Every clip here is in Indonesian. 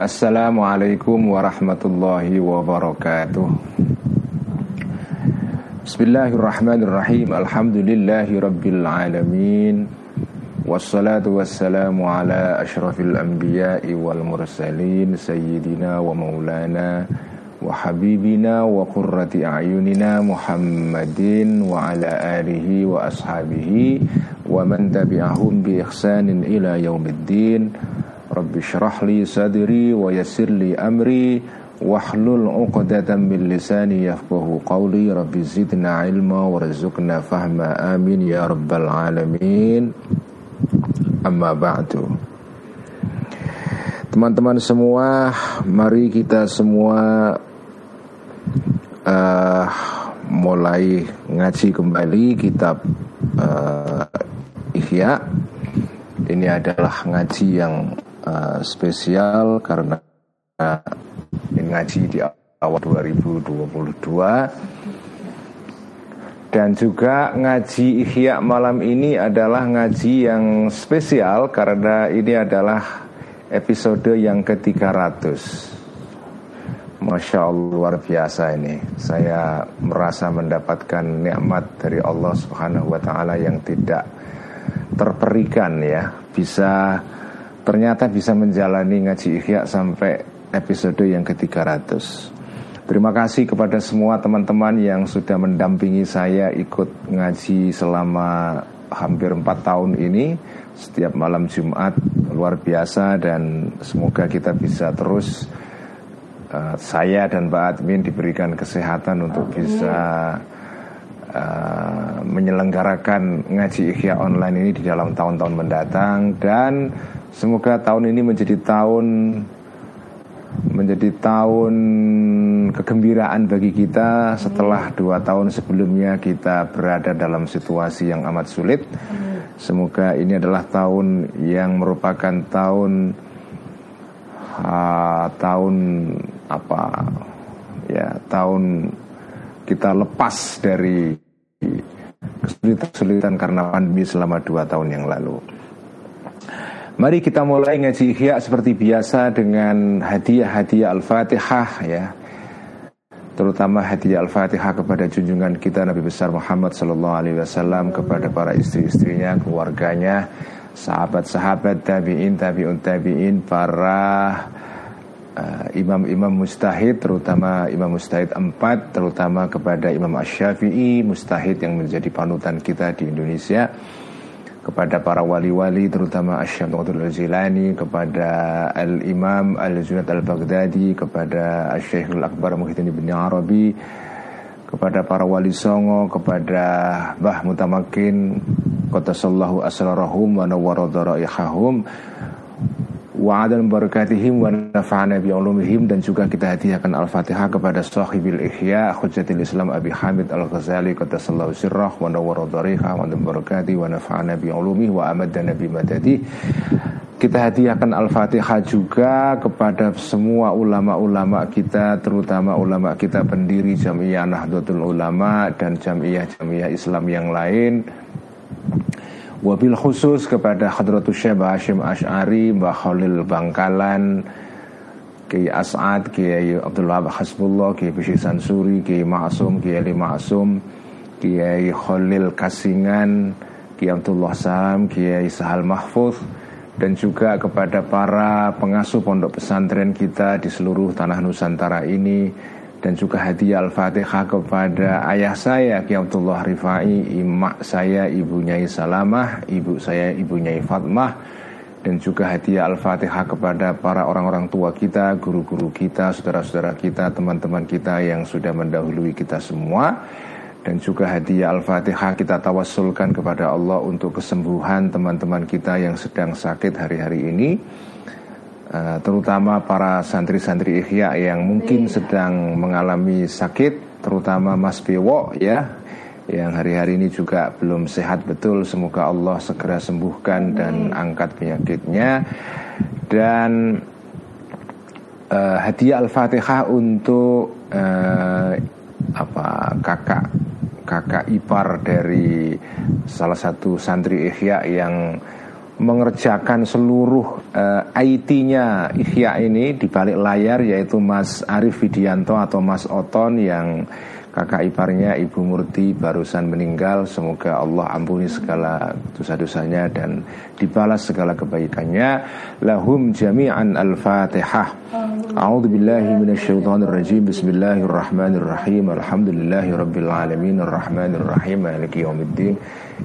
Assalamualaikum warahmatullahi wabarakatuh Bismillahirrahmanirrahim Alhamdulillahi rabbil alamin Wassalatu wassalamu ala ashrafil anbiya'i wal mursalin Sayyidina wa maulana Wa habibina wa qurrati a'yunina Muhammadin Wa ala alihi wa ashabihi Wa man tabi'ahum bi ihsanin ila yaumiddin Rabbi syrah li sadri wa yassir li amri Wahlul uqdatan min lisani yafqahu qawli. Rabbi zidna ilma warzuqna fahma. Amin ya rabbal alamin. Amma ba'du. Teman-teman semua Mari kita semua uh, Mulai ngaji kembali kitab uh, Ihya. Ini adalah ngaji yang uh, spesial karena ngaji di awal 2022 dan juga ngaji Ihya malam ini adalah ngaji yang spesial karena ini adalah episode yang ke-300 Masya Allah luar biasa ini. Saya merasa mendapatkan nikmat dari Allah Subhanahu wa Ta'ala yang tidak terperikan ya. Bisa ternyata bisa menjalani ngaji ikhya sampai episode yang ke-300 Terima kasih kepada semua teman-teman yang sudah mendampingi saya ikut ngaji selama hampir 4 tahun ini. Setiap malam Jumat luar biasa dan semoga kita bisa terus uh, Saya dan Pak Admin diberikan kesehatan untuk bisa uh, menyelenggarakan ngaji ikhya online ini di dalam tahun-tahun mendatang. Dan Semoga tahun ini menjadi tahun menjadi tahun kegembiraan bagi kita setelah dua tahun sebelumnya kita berada dalam situasi yang amat sulit. Semoga ini adalah tahun yang merupakan tahun uh, tahun apa ya tahun kita lepas dari kesulitan-kesulitan karena pandemi selama dua tahun yang lalu. Mari kita mulai ngaji ihya seperti biasa dengan hadiah-hadiah Al-Fatihah ya. Terutama hadiah Al-Fatihah kepada junjungan kita Nabi besar Muhammad sallallahu alaihi wasallam kepada para istri-istrinya, keluarganya, sahabat-sahabat tabi'in, tabi'un tabi'in, para uh, imam-imam mustahid terutama imam mustahid empat terutama kepada Imam Asy-Syafi'i mustahid yang menjadi panutan kita di Indonesia kepada para wali-wali terutama Asyam Abdul Zilani kepada Al-Imam Al-Junad Al-Baghdadi kepada Al Akbar Muhyiddin Ibn Arabi kepada para wali songo kepada Bah Mutamakin Qatasallahu asrarahum wa nawwara dharaihahum wa barakatihim wa nafa'ana bi ulumihim. Dan juga kita hadiahkan Al-Fatihah kepada sahibil Ihya Hujjatil Islam Abi Hamid Al-Ghazali qaddasallahu sirrah wa nawwara dhariha wa barakati wa nafa'ana bi ulumihi wa amadana bi madadi. Kita hadiahkan Al-Fatihah juga kepada semua ulama-ulama kita terutama ulama kita pendiri Jamiah Nahdlatul Ulama dan jamiah-jamiah Islam yang lain Wabil khusus kepada Hadratus Syekh Hashim Ash'ari Mbah Khalil Bangkalan Kiai As'ad, Kiai Abdul Wahab Hasbullah, Kiai Bishir Sansuri, Kiai Ma'asum, Kiai Ali Ma'asum Kiai Khalil Kasingan, Kiai Abdullah Salam, Kiai Sahal Mahfuz dan juga kepada para pengasuh pondok pesantren kita di seluruh tanah Nusantara ini dan juga hadiah Al-Fatihah kepada ayah saya Ki Abdullah Rifai, imak saya Ibu Nyai Salamah, ibu saya Ibu Nyai Fatmah. Dan juga hadiah Al-Fatihah kepada para orang-orang tua kita, guru-guru kita, saudara-saudara kita, teman-teman kita yang sudah mendahului kita semua. Dan juga hadiah Al-Fatihah kita tawasulkan kepada Allah untuk kesembuhan teman-teman kita yang sedang sakit hari-hari ini Eh, terutama para santri-santri Ihya yang mungkin sedang mengalami sakit, terutama Mas Bewo ya, yang hari-hari ini juga belum sehat betul. Semoga Allah segera sembuhkan dan angkat penyakitnya. Dan uh, hadiah Al-Fatihah untuk uh, apa kakak kakak ipar dari salah satu santri Ihya yang mengerjakan seluruh uh, IT-nya Ikhya ini di balik layar yaitu Mas Arif Widianto atau Mas Oton yang kakak iparnya Ibu Murti barusan meninggal. Semoga Allah ampuni segala dosa-dosanya dan dibalas segala kebaikannya. Lahum jami'an al-fatihah. A'udzu billahi minasyaitonir rajim bismillahirrahmanirrahim. Alhamdulillahi rabbil alamin. Arrahmanir rahim maliki yaumiddin.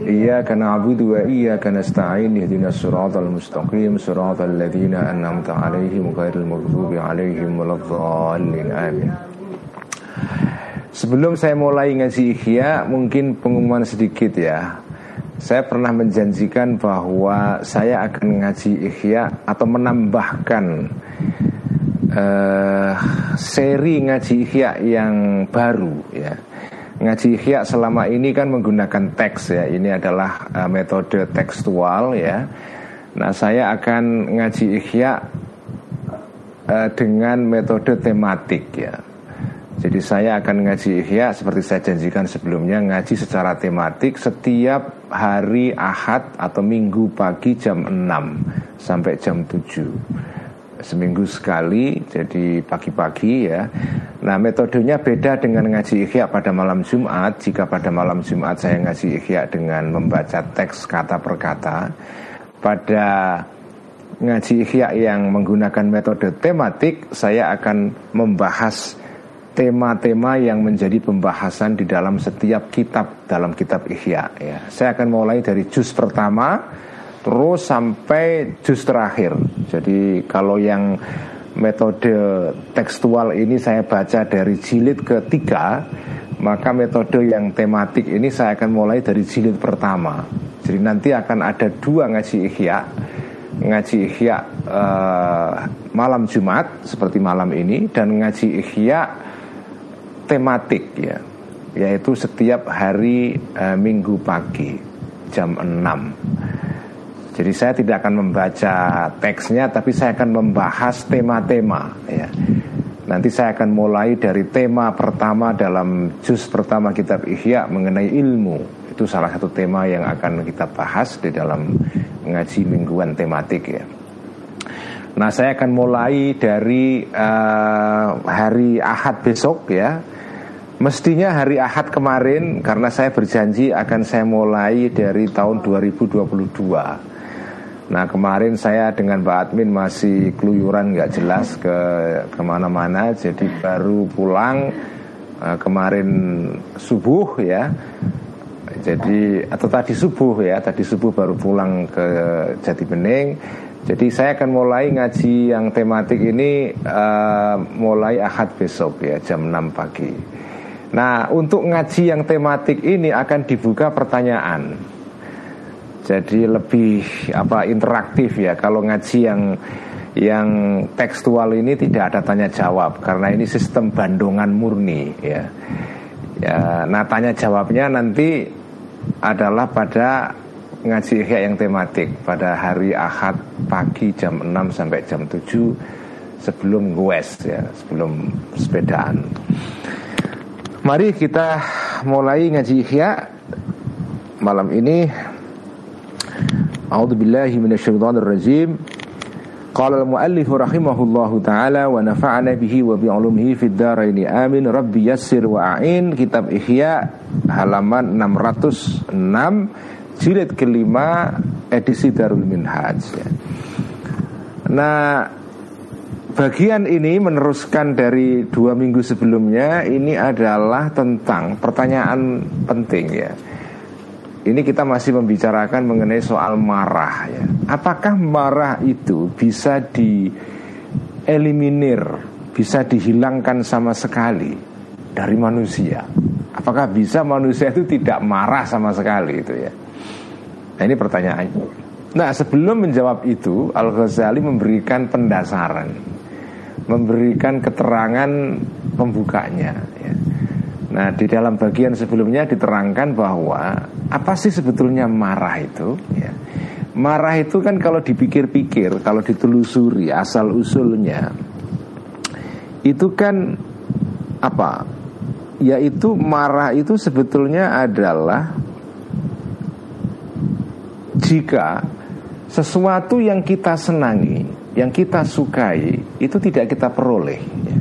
Iyyaka na'budu wa iyyaka nasta'in. Ihdinas siratal mustaqim. Siratal ladzina an'amta 'alaihim ghairil maghdubi 'alaihim waladdallin. Amin Sebelum saya mulai ngaji ikhya Mungkin pengumuman sedikit ya. Saya pernah menjanjikan bahwa Saya akan ngaji ikhya Atau menambahkan uh, Seri ngaji ikhya yang baru ya. Ngaji ikhya selama ini kan menggunakan teks ya. Ini adalah uh, metode tekstual ya. Nah saya akan ngaji ikhya uh, Dengan metode tematik ya jadi saya akan ngaji ihya seperti saya janjikan sebelumnya ngaji secara tematik setiap hari Ahad atau Minggu pagi jam 6 sampai jam 7 seminggu sekali jadi pagi-pagi ya. Nah metodenya beda dengan ngaji ikhya pada malam Jumat. Jika pada malam Jumat saya ngaji ikhya dengan membaca teks kata per kata pada ngaji ikhya yang menggunakan metode tematik saya akan membahas tema-tema yang menjadi pembahasan di dalam setiap kitab dalam kitab Ihya ya. Saya akan mulai dari juz pertama terus sampai juz terakhir. Jadi kalau yang metode tekstual ini saya baca dari jilid ketiga, maka metode yang tematik ini saya akan mulai dari jilid pertama. Jadi nanti akan ada dua ngaji Ihya ngaji Ihya uh, malam Jumat seperti malam ini dan ngaji Ihya tematik ya. Yaitu setiap hari e, Minggu pagi jam 6 jadi saya tidak akan membaca teksnya tapi saya akan membahas tema-tema ya. Nanti saya akan mulai dari tema pertama dalam juz pertama kitab Ihya mengenai ilmu. Itu salah satu tema yang akan kita bahas di dalam ngaji mingguan tematik ya. Nah saya akan mulai dari uh, hari Ahad besok ya Mestinya hari Ahad kemarin karena saya berjanji akan saya mulai dari tahun 2022 Nah kemarin saya dengan Pak Admin masih keluyuran nggak jelas ke ke mana-mana. Jadi baru pulang uh, kemarin subuh ya. Jadi atau tadi subuh ya. Tadi subuh baru pulang ke Jati Bening. Jadi saya akan mulai ngaji yang tematik ini uh, mulai Ahad besok ya jam 6 pagi. Nah, untuk ngaji yang tematik ini akan dibuka pertanyaan. Jadi lebih apa interaktif ya. Kalau ngaji yang yang tekstual ini tidak ada tanya jawab karena ini sistem bandungan murni ya. Ya, nah tanya jawabnya nanti adalah pada ngaji yang tematik pada hari Ahad pagi jam 6 sampai jam 7 sebelum gues ya, sebelum sepedaan. Mari kita mulai ngaji Ihya malam ini. A'udzu billahi minasyaitonir rajim. Qala al-muallif rahimahullahu taala wa nafa'ana bihi wa bi 'ulumihi fid dharain amin rabbi yassir wa a'in kitab Ihya halaman 606 jilid kelima edisi Darul Minhaj Nah Bagian ini meneruskan dari dua minggu sebelumnya Ini adalah tentang pertanyaan penting ya. Ini kita masih membicarakan mengenai soal marah ya. Apakah marah itu bisa dieliminir Bisa dihilangkan sama sekali dari manusia? Apakah bisa manusia itu tidak marah sama sekali itu ya? Nah ini pertanyaannya Nah sebelum menjawab itu Al-Ghazali memberikan pendasaran memberikan keterangan pembukanya ya. Nah di dalam bagian sebelumnya diterangkan bahwa apa sih sebetulnya marah itu ya. Marah itu kan kalau dipikir-pikir Kalau ditelusuri asal usulnya Itu kan Apa Yaitu marah itu sebetulnya adalah Jika sesuatu yang kita senangi, yang kita sukai itu tidak kita peroleh. Ya.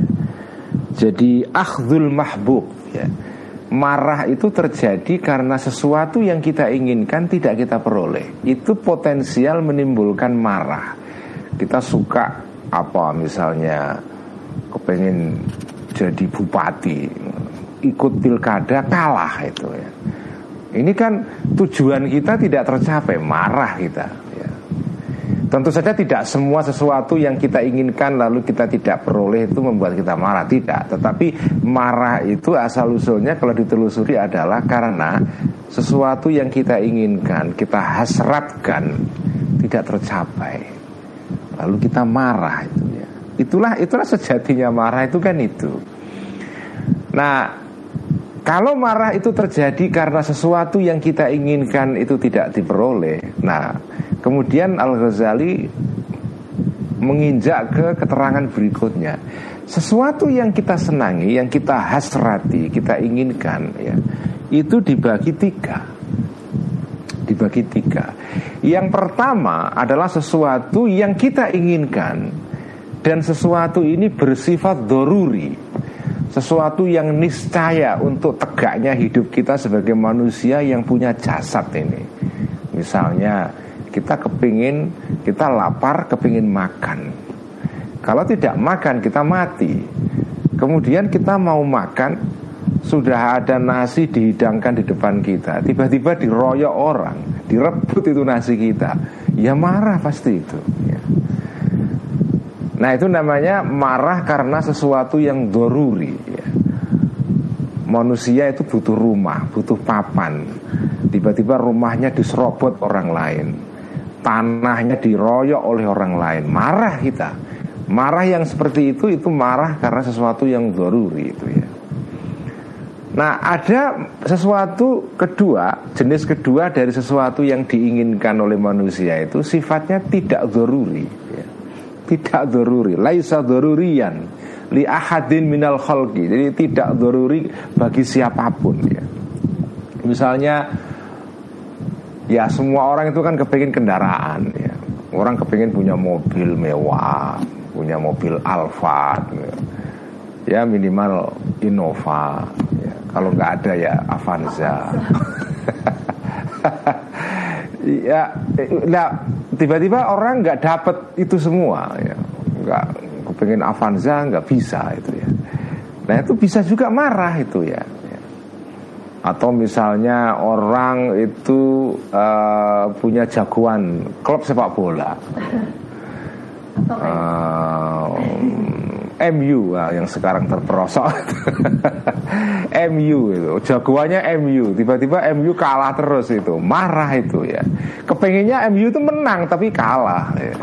Jadi akhdul mahbub ya. Marah itu terjadi karena sesuatu yang kita inginkan tidak kita peroleh. Itu potensial menimbulkan marah. Kita suka apa misalnya kepengen jadi bupati, ikut pilkada kalah itu ya. Ini kan tujuan kita tidak tercapai, marah kita. Tentu saja tidak semua sesuatu yang kita inginkan lalu kita tidak peroleh itu membuat kita marah tidak. Tetapi marah itu asal usulnya kalau ditelusuri adalah karena sesuatu yang kita inginkan, kita hasratkan tidak tercapai. Lalu kita marah itu ya. Itulah itulah sejatinya marah itu kan itu. Nah, kalau marah itu terjadi karena sesuatu yang kita inginkan itu tidak diperoleh. Nah, Kemudian Al-Ghazali menginjak ke keterangan berikutnya. Sesuatu yang kita senangi, yang kita hasrati, kita inginkan ya, itu dibagi tiga. Dibagi tiga. Yang pertama adalah sesuatu yang kita inginkan dan sesuatu ini bersifat doruri sesuatu yang niscaya untuk tegaknya hidup kita sebagai manusia yang punya jasad ini. Misalnya kita kepingin, kita lapar, kepingin makan. Kalau tidak makan, kita mati. Kemudian kita mau makan, sudah ada nasi dihidangkan di depan kita. Tiba-tiba diroyok orang, direbut itu nasi kita. Ya marah pasti itu. Ya. Nah itu namanya marah karena sesuatu yang doruri. Ya. Manusia itu butuh rumah, butuh papan. Tiba-tiba rumahnya diserobot orang lain tanahnya diroyok oleh orang lain marah kita marah yang seperti itu itu marah karena sesuatu yang doruri itu ya Nah ada sesuatu kedua Jenis kedua dari sesuatu yang diinginkan oleh manusia itu Sifatnya tidak doruri. Tidak doruri Laisa dorurian Li ahadin minal khalqi Jadi tidak doruri bagi siapa pun ya. Misalnya Ya semua orang itu kan kepingin kendaraan ya. Orang kepingin punya mobil mewah Punya mobil Alphard ya. ya minimal Innova ya. Kalau nggak ada ya Avanza Ya nah, tiba-tiba orang nggak dapat itu semua ya. Nggak kepingin Avanza nggak bisa itu ya. Nah itu bisa juga marah itu ya. Atau misalnya orang itu uh, punya jagoan klub sepak bola. Uh, MU uh, yang sekarang terperosok MU itu jagoannya MU tiba-tiba MU kalah terus itu marah itu ya kepengennya MU itu menang tapi kalah ya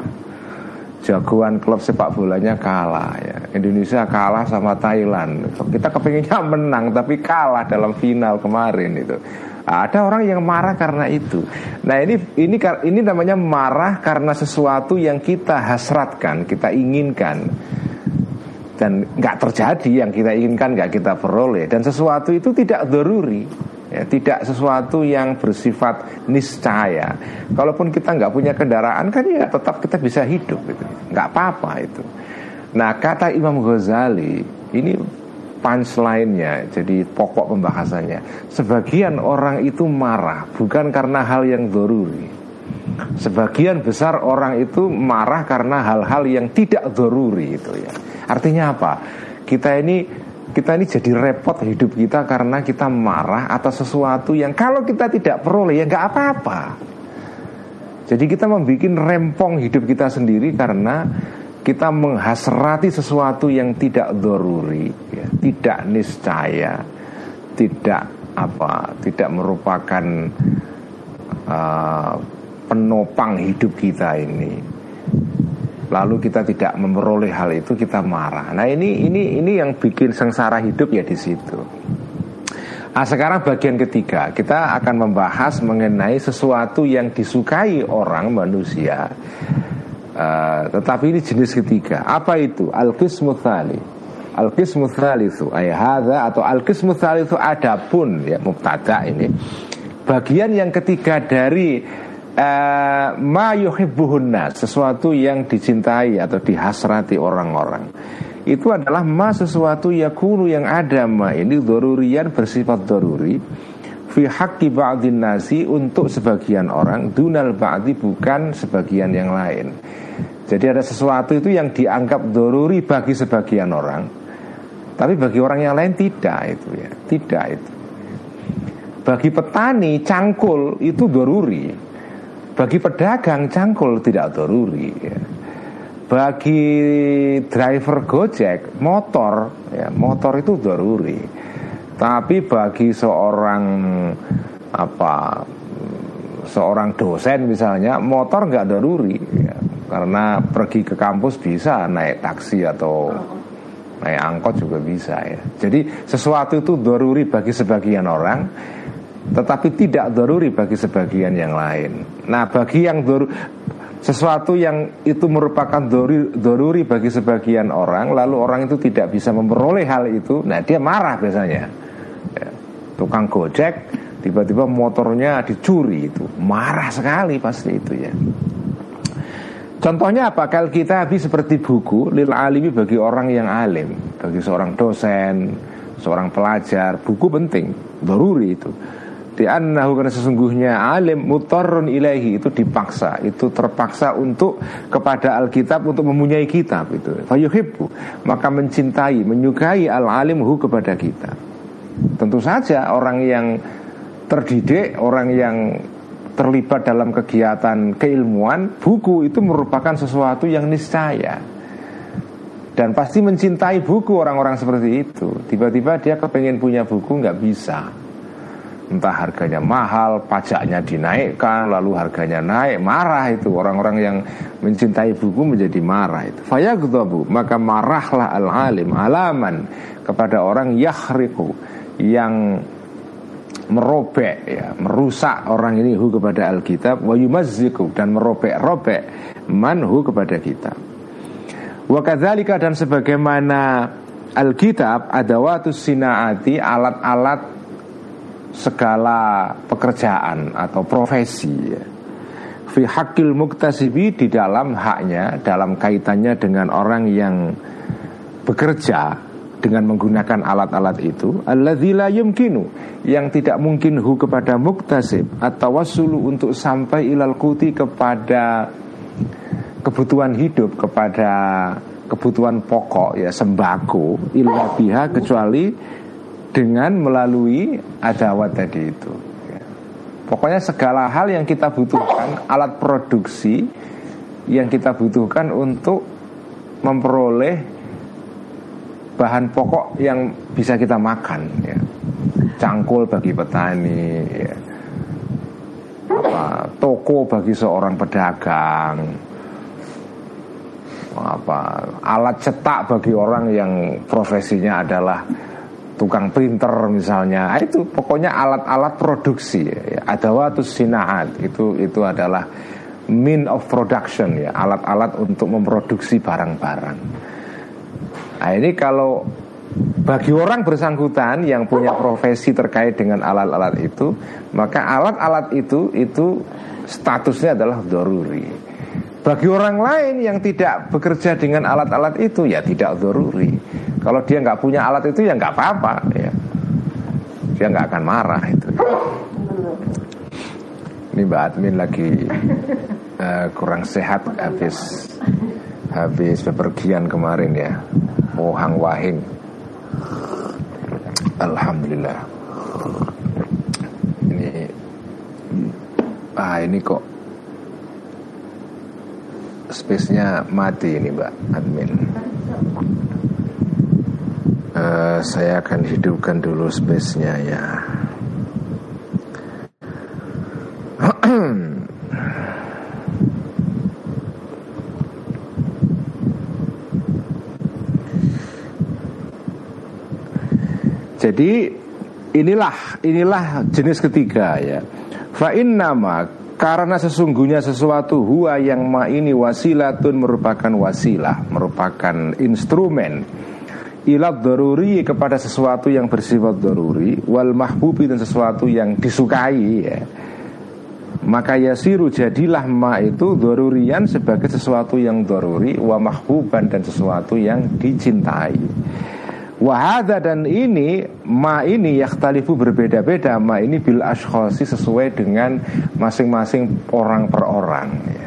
jagoan klub sepak bolanya kalah ya. Indonesia kalah sama Thailand. Kita kepinginnya menang tapi kalah dalam final kemarin itu. Ada orang yang marah karena itu. Nah ini ini ini namanya marah karena sesuatu yang kita hasratkan, kita inginkan dan nggak terjadi yang kita inginkan nggak kita peroleh dan sesuatu itu tidak doruri ya, tidak sesuatu yang bersifat niscaya. Kalaupun kita nggak punya kendaraan kan ya tetap kita bisa hidup, gitu. nggak apa-apa itu. Nah kata Imam Ghazali ini punchline-nya, jadi pokok pembahasannya. Sebagian orang itu marah bukan karena hal yang doruri. Sebagian besar orang itu marah karena hal-hal yang tidak doruri itu ya. Artinya apa? Kita ini kita ini jadi repot hidup kita karena kita marah atas sesuatu yang kalau kita tidak peroleh ya nggak apa-apa. Jadi kita membuat rempong hidup kita sendiri karena kita menghasrati sesuatu yang tidak doruri, ya, tidak niscaya, tidak apa, tidak merupakan uh, penopang hidup kita ini lalu kita tidak memperoleh hal itu kita marah. Nah ini ini ini yang bikin sengsara hidup ya di situ. Nah sekarang bagian ketiga kita akan membahas mengenai sesuatu yang disukai orang manusia. Uh, tetapi ini jenis ketiga. Apa itu? Al-qismu tsali. Al-qismu itu ayahada atau al-qismu itu adapun ya mubtada ini. Bagian yang ketiga dari uh, ma yuhibbuhunna sesuatu yang dicintai atau dihasrati orang-orang. Itu adalah ma sesuatu yakunu yang ada ma. Ini dorurian bersifat doruri. Fi haqqi nasi untuk sebagian orang. Dunal ba'di bukan sebagian yang lain. Jadi ada sesuatu itu yang dianggap doruri bagi sebagian orang. Tapi bagi orang yang lain tidak itu ya. Tidak itu. Bagi petani cangkul itu doruri Bagi pedagang cangkul tidak doruri ya. Bagi driver gojek motor ya, Motor itu doruri Tapi bagi seorang apa seorang dosen misalnya motor nggak doruri ya. karena pergi ke kampus bisa naik taksi atau naik angkot juga bisa ya jadi sesuatu itu doruri bagi sebagian orang tetapi tidak doruri bagi sebagian yang lain. Nah, bagi yang dor sesuatu yang itu merupakan doruri, doruri bagi sebagian orang, lalu orang itu tidak bisa memperoleh hal itu, nah dia marah biasanya. Ya. Tukang gojek tiba-tiba motornya dicuri itu, marah sekali pasti itu ya. Contohnya apa? Kalau kita habis seperti buku lil alimi bagi orang yang alim, bagi seorang dosen, seorang pelajar, buku penting, doruri itu. Di annahu karena sesungguhnya alim mutarrun ilahi itu dipaksa, itu terpaksa untuk kepada Alkitab untuk mempunyai kitab itu. Fayuhibbu, maka mencintai, menyukai al-alimhu kepada kita. Tentu saja orang yang terdidik, orang yang terlibat dalam kegiatan keilmuan, buku itu merupakan sesuatu yang niscaya. Dan pasti mencintai buku orang-orang seperti itu. Tiba-tiba dia kepengen punya buku nggak bisa entah harganya mahal, pajaknya dinaikkan, lalu harganya naik, marah itu orang-orang yang mencintai buku menjadi marah itu. Fayagdabu, maka marahlah al-alim alaman kepada orang yahriku yang merobek ya, merusak orang ini hu kepada Alkitab wa yumazziku dan merobek-robek manhu kepada kita. Wa kadzalika dan sebagaimana Alkitab adawatus sinaati alat-alat segala pekerjaan atau profesi ya. fi hakil muktasibi di dalam haknya dalam kaitannya dengan orang yang bekerja dengan menggunakan alat-alat itu alladzila yumkinu yang tidak mungkin hu kepada muktasib atau wasulu untuk sampai ilal kuti kepada kebutuhan hidup kepada kebutuhan pokok ya sembako illa biha kecuali dengan melalui adawat tadi itu. Ya. Pokoknya segala hal yang kita butuhkan, alat produksi yang kita butuhkan untuk memperoleh bahan pokok yang bisa kita makan. Ya. Cangkul bagi petani, ya. apa, toko bagi seorang pedagang, apa alat cetak bagi orang yang profesinya adalah tukang printer misalnya. Ah, itu pokoknya alat-alat produksi. Ada waktu sinaat itu itu adalah mean of production ya alat-alat untuk memproduksi barang-barang. Nah ini kalau bagi orang bersangkutan yang punya profesi terkait dengan alat-alat itu maka alat-alat itu itu statusnya adalah doruri bagi orang lain yang tidak bekerja dengan alat-alat itu ya tidak doruri kalau dia nggak punya alat itu ya nggak apa-apa ya. Dia nggak akan marah itu. Ini Mbak Admin lagi uh, kurang sehat habis habis bepergian kemarin ya. Ohang Wahing. Alhamdulillah. Ini ah ini kok space-nya mati ini Mbak Admin uh, saya akan hidupkan dulu space-nya ya. Jadi inilah inilah jenis ketiga ya. Fa nama karena sesungguhnya sesuatu huwa yang ma ini wasilatun merupakan wasilah, merupakan instrumen ilat daruri kepada sesuatu yang bersifat daruri wal mahbubi dan sesuatu yang disukai ya. maka yasiru jadilah ma itu dorurian sebagai sesuatu yang doruri wa mahbuban dan sesuatu yang dicintai Wahada dan ini ma ini yakhtalifu berbeda-beda ma ini bil ashkhosi sesuai dengan masing-masing orang per orang ya.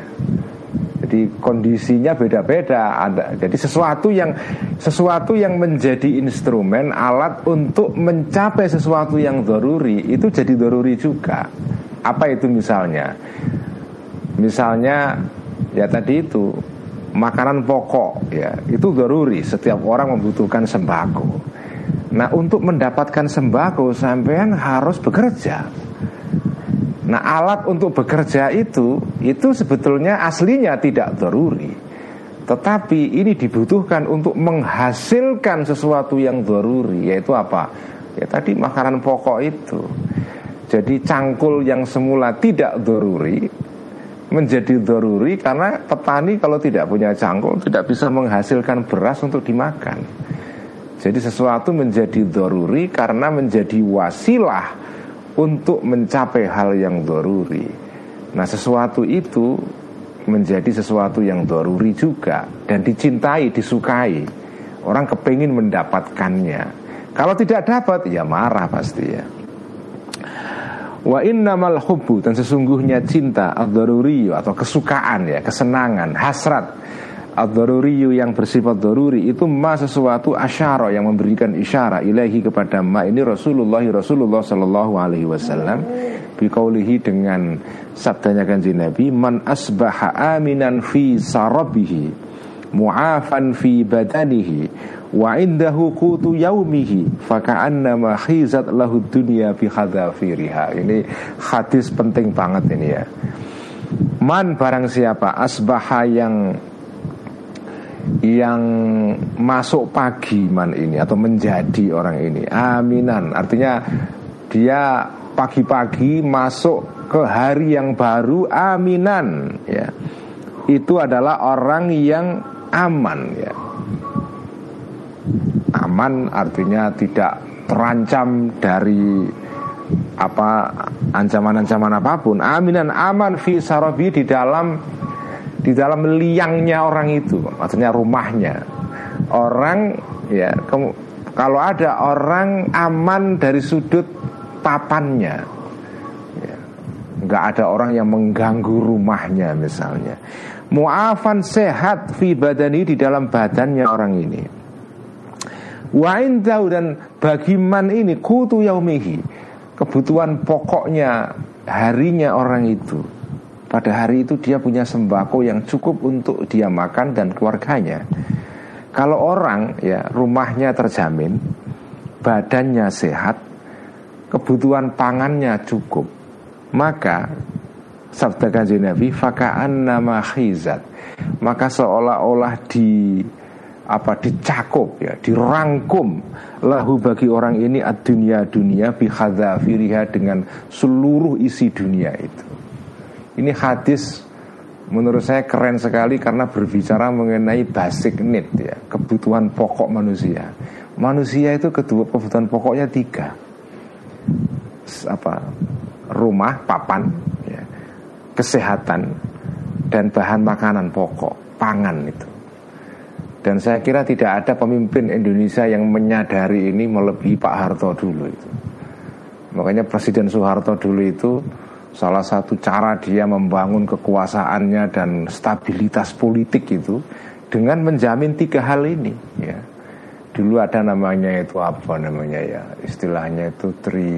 Jadi kondisinya beda-beda ada. Jadi sesuatu yang sesuatu yang menjadi instrumen alat untuk mencapai sesuatu yang doruri itu jadi doruri juga. Apa itu misalnya? Misalnya ya tadi itu makanan pokok ya. Itu daruri setiap orang membutuhkan sembako. Nah untuk mendapatkan sembako sampean harus bekerja. Nah alat untuk bekerja itu itu sebetulnya aslinya tidak daruri tetapi ini dibutuhkan untuk menghasilkan sesuatu yang daruri yaitu apa? Ya tadi makanan pokok itu. Jadi cangkul yang semula tidak daruri menjadi doruri karena petani kalau tidak punya cangkul tidak bisa menghasilkan beras untuk dimakan. Jadi sesuatu menjadi doruri karena menjadi wasilah untuk mencapai hal yang doruri. Nah sesuatu itu menjadi sesuatu yang doruri juga dan dicintai, disukai. Orang kepingin mendapatkannya. Kalau tidak dapat ya marah pasti ya. Wa innamal hubbu dan sesungguhnya cinta ad atau kesukaan ya, kesenangan, hasrat. Ad yang bersifat daruri itu ma sesuatu asyara yang memberikan isyarat ilahi kepada ma ini Rasulullah Rasulullah sallallahu alaihi wasallam. Biqaulihi dengan sabdanya kanjeng Nabi man asbaha aminan fi sarabihi mu'afan fi badanihi wa indahu kutu yaumihi faka'annama khizat lahu dunya fi hadafiriha ini hadis penting banget ini ya. Man barang siapa asbaha yang yang masuk pagi man ini atau menjadi orang ini aminan. Artinya dia pagi-pagi masuk ke hari yang baru aminan ya. Itu adalah orang yang aman ya. Aman artinya tidak terancam dari apa ancaman-ancaman apa pun. Aminan aman fi sarabi di dalam di dalam liangnya orang itu maksudnya rumahnya. Orang ya kalau ada orang aman dari sudut papannya ya, ada orang yang mengganggu rumahnya misalnya muafan sehat fi badani di dalam badannya orang ini. Wa indau dan bagi man ini kutu yaumihi Kebutuhan pokoknya harinya orang itu. Pada hari itu dia punya sembako yang cukup untuk dia makan dan keluarganya. Kalau orang ya rumahnya terjamin Badannya sehat Kebutuhan pangannya cukup Maka Sabda kanjeng Nabi Faka'an nama khizat. Maka seolah-olah di apa dicakup ya dirangkum lahu bagi orang ini ad dunia dunia bihadzafiriha dengan seluruh isi dunia itu. Ini hadis menurut saya keren sekali karena berbicara mengenai basic need ya kebutuhan pokok manusia. Manusia itu kedua kebutuhan pokoknya tiga. Apa rumah papan kesehatan dan bahan makanan pokok pangan itu dan saya kira tidak ada pemimpin Indonesia yang menyadari ini melebihi Pak Harto dulu itu. Makanya Presiden Soeharto dulu itu salah satu cara dia membangun kekuasaannya dan stabilitas politik itu dengan menjamin tiga hal ini ya. Dulu ada namanya itu apa namanya ya istilahnya itu tri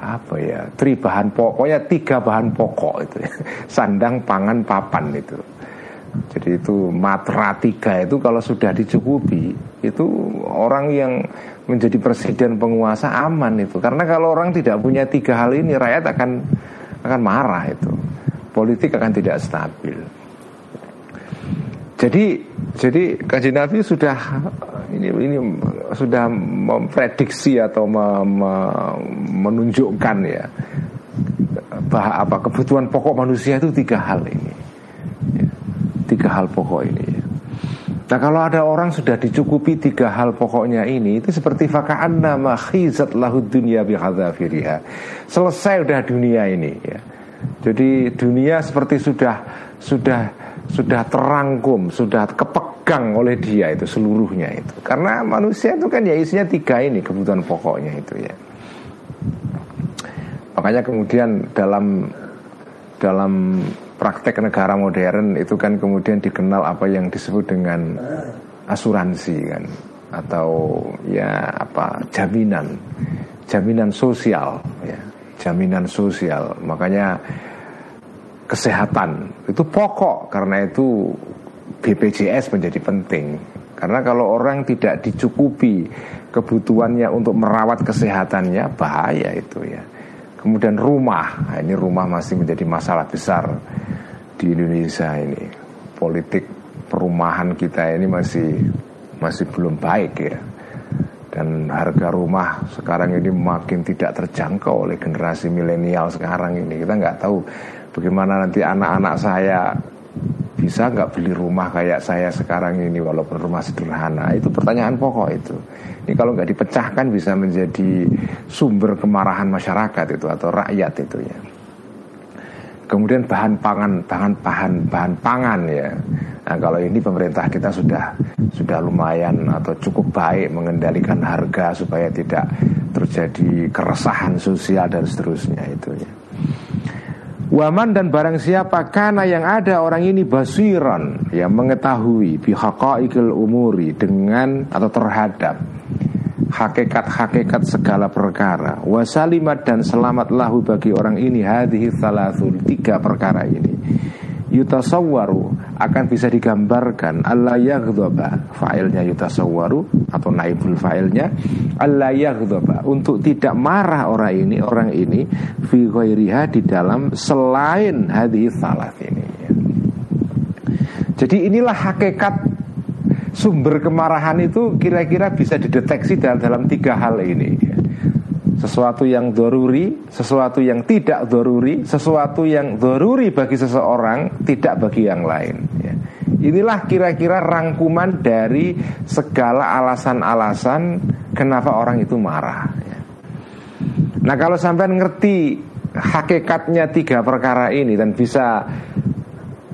apa ya tri bahan pokoknya tiga bahan pokok itu ya. sandang pangan papan itu jadi itu matra tiga itu kalau sudah dicukupi itu orang yang menjadi presiden penguasa aman itu karena kalau orang tidak punya tiga hal ini rakyat akan akan marah itu politik akan tidak stabil. Jadi jadi kaji Nabi sudah ini ini sudah memprediksi atau me, me, menunjukkan ya bahwa apa kebutuhan pokok manusia itu tiga hal ini tiga hal pokok ini Nah kalau ada orang sudah dicukupi tiga hal pokoknya ini Itu seperti fakaan nama khizat lahud dunia bihadzafiriha Selesai udah dunia ini ya Jadi dunia seperti sudah sudah sudah terangkum, sudah kepegang oleh dia itu seluruhnya itu. Karena manusia itu kan ya isinya tiga ini kebutuhan pokoknya itu ya. Makanya kemudian dalam dalam praktek negara modern itu kan kemudian dikenal apa yang disebut dengan asuransi kan atau ya apa jaminan jaminan sosial ya jaminan sosial. Makanya kesehatan itu pokok karena itu BPJS menjadi penting. Karena kalau orang tidak dicukupi kebutuhannya untuk merawat kesehatannya bahaya itu ya kemudian rumah. Nah, ini rumah masih menjadi masalah besar di Indonesia ini. Politik perumahan kita ini masih masih belum baik ya. Dan harga rumah sekarang ini makin tidak terjangkau oleh generasi milenial sekarang ini. Kita nggak tahu bagaimana nanti anak-anak saya bisa nggak beli rumah kayak saya sekarang ini walaupun rumah sederhana. Itu pertanyaan pokok itu ini kalau nggak dipecahkan bisa menjadi sumber kemarahan masyarakat itu atau rakyat itu ya. Kemudian bahan pangan bahan bahan bahan pangan ya. Nah kalau ini pemerintah kita sudah sudah lumayan atau cukup baik mengendalikan harga supaya tidak terjadi keresahan sosial dan seterusnya itu ya Waman dan barang siapa karena yang ada orang ini basiran yang mengetahui bihaqaiqil umuri dengan atau terhadap hakikat-hakikat segala perkara. Wasalimat dan selamat lahu bagi orang ini hadhihi thalathul tiga perkara ini. Yutasawwaru akan bisa digambarkan Allah yaghdaba fa'ilnya yutasawwaru atau naibul fa'ilnya Allah yaghdaba untuk tidak marah orang ini orang ini fi ghairiha di dalam selain hadhihi thalath ini. Jadi inilah hakikat sumber kemarahan itu kira-kira bisa dideteksi dalam, dalam tiga hal ini sesuatu yang doruri, sesuatu yang tidak doruri, sesuatu yang doruri bagi seseorang, tidak bagi yang lain. Ya. Inilah kira-kira rangkuman dari segala alasan-alasan kenapa orang itu marah. Ya. Nah kalau sampai ngerti hakikatnya tiga perkara ini dan bisa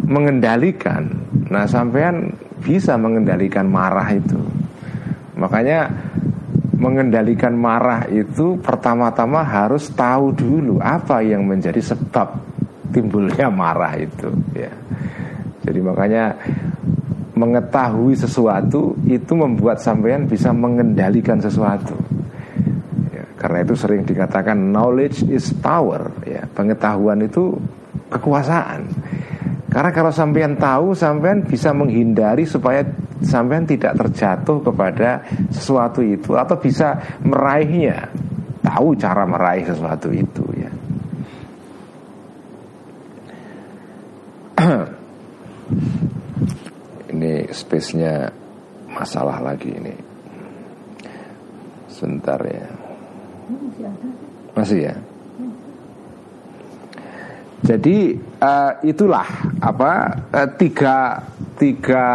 mengendalikan, nah sampean bisa mengendalikan marah itu. Makanya mengendalikan marah itu pertama-tama harus tahu dulu apa yang menjadi sebab timbulnya marah itu ya. Jadi makanya mengetahui sesuatu itu membuat sampean bisa mengendalikan sesuatu. Ya, karena itu sering dikatakan knowledge is power ya. Pengetahuan itu kekuasaan. Karena kalau sampean tahu, sampean bisa menghindari supaya sampean tidak terjatuh kepada sesuatu itu atau bisa meraihnya. Tahu cara meraih sesuatu itu ya. ini space-nya masalah lagi ini. Sebentar ya. Masih ya? Jadi uh, itulah apa uh, tiga tiga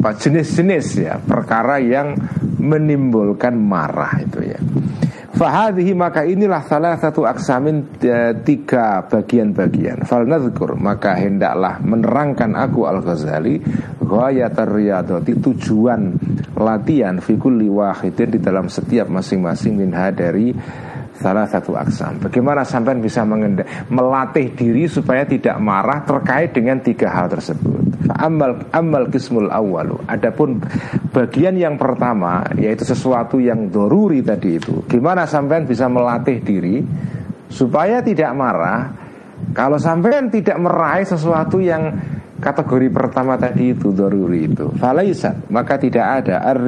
apa jenis-jenis ya perkara yang menimbulkan marah itu ya. Fahadihi maka inilah salah satu aksamin uh, tiga bagian-bagian. Falnadzkur maka hendaklah menerangkan aku Al Ghazali ghayatar riyadati tujuan latihan fikul wahidin di dalam setiap masing-masing minha dari salah satu aksam. Bagaimana sampai bisa melatih diri supaya tidak marah terkait dengan tiga hal tersebut. Amal amal kismul awalu. Adapun bagian yang pertama yaitu sesuatu yang doruri tadi itu. Gimana sampai bisa melatih diri supaya tidak marah. Kalau sampai tidak meraih sesuatu yang kategori pertama tadi itu doruri itu. Falaisat maka tidak ada ar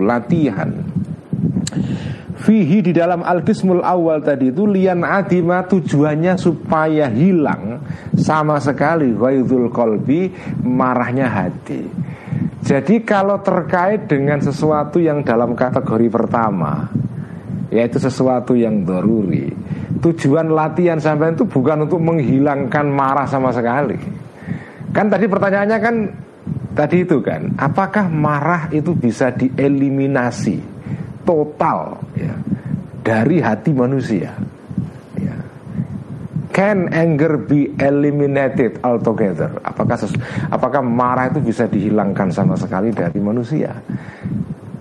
latihan Fihi di dalam al-qismul awal tadi itu lian adima tujuannya supaya hilang sama sekali ghaidul kolbi marahnya hati. Jadi kalau terkait dengan sesuatu yang dalam kategori pertama yaitu sesuatu yang doruri tujuan latihan sampai itu bukan untuk menghilangkan marah sama sekali. Kan tadi pertanyaannya kan tadi itu kan, apakah marah itu bisa dieliminasi? Total ya, dari hati manusia. Ya. Can anger be eliminated altogether? Apakah sesu, apakah marah itu bisa dihilangkan sama sekali dari manusia?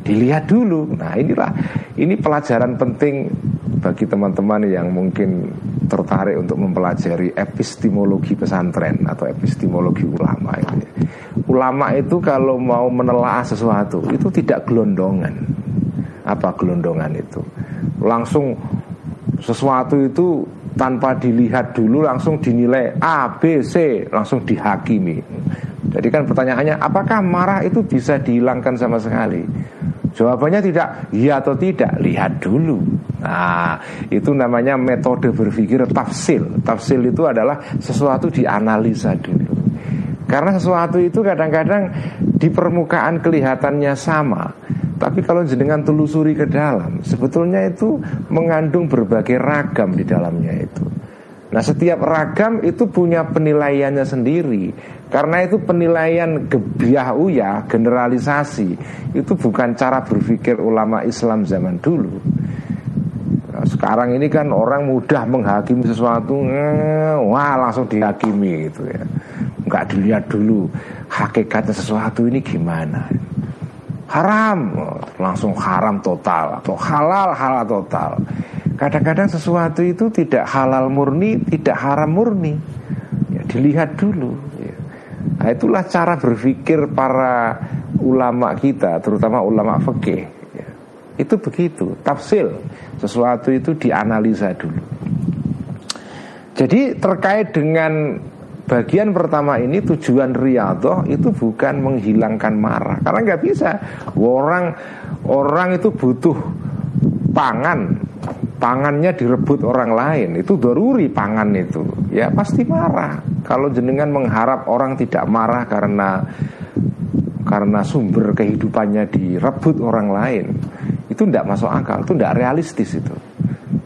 Dilihat dulu. Nah, inilah ini pelajaran penting bagi teman-teman yang mungkin tertarik untuk mempelajari epistemologi pesantren atau epistemologi ulama itu. Ulama itu kalau mau menelaah sesuatu itu tidak gelondongan. Apa gelondongan itu? Langsung sesuatu itu tanpa dilihat dulu langsung dinilai A, B, C langsung dihakimi. Jadi kan pertanyaannya apakah marah itu bisa dihilangkan sama sekali? Jawabannya tidak, iya atau tidak, lihat dulu. Nah, itu namanya metode berpikir tafsil. Tafsil itu adalah sesuatu dianalisa dulu. Karena sesuatu itu kadang-kadang di permukaan kelihatannya sama, tapi kalau jenengan telusuri ke dalam, sebetulnya itu mengandung berbagai ragam di dalamnya itu. Nah setiap ragam itu punya penilaiannya sendiri. Karena itu penilaian gebiah uya, generalisasi Itu bukan cara berpikir ulama Islam zaman dulu. Nah, Sekarang ini kan orang mudah menghakimi sesuatu eh, Wah langsung dihakimi gitu ya. Nggak dilihat dulu Hakikatnya sesuatu ini gimana haram. Langsung haram total. Atau halal halal total. Kadang-kadang sesuatu itu tidak halal murni tidak haram murni. Ya, dilihat dulu ya. nah itulah cara berpikir para ulama kita terutama ulama fikih ya. itu begitu. Tafsil sesuatu itu dianalisa dulu. Jadi terkait dengan Bagian pertama ini tujuan riyadhah itu bukan menghilangkan marah. Karena nggak bisa. Orang orang itu butuh pangan. Pangannya direbut orang lain. Itu doruri pangan itu. Ya pasti marah. Kalau jenengan mengharap orang tidak marah karena Karena sumber kehidupannya direbut orang lain Itu tidak masuk akal. Itu tidak realistis itu.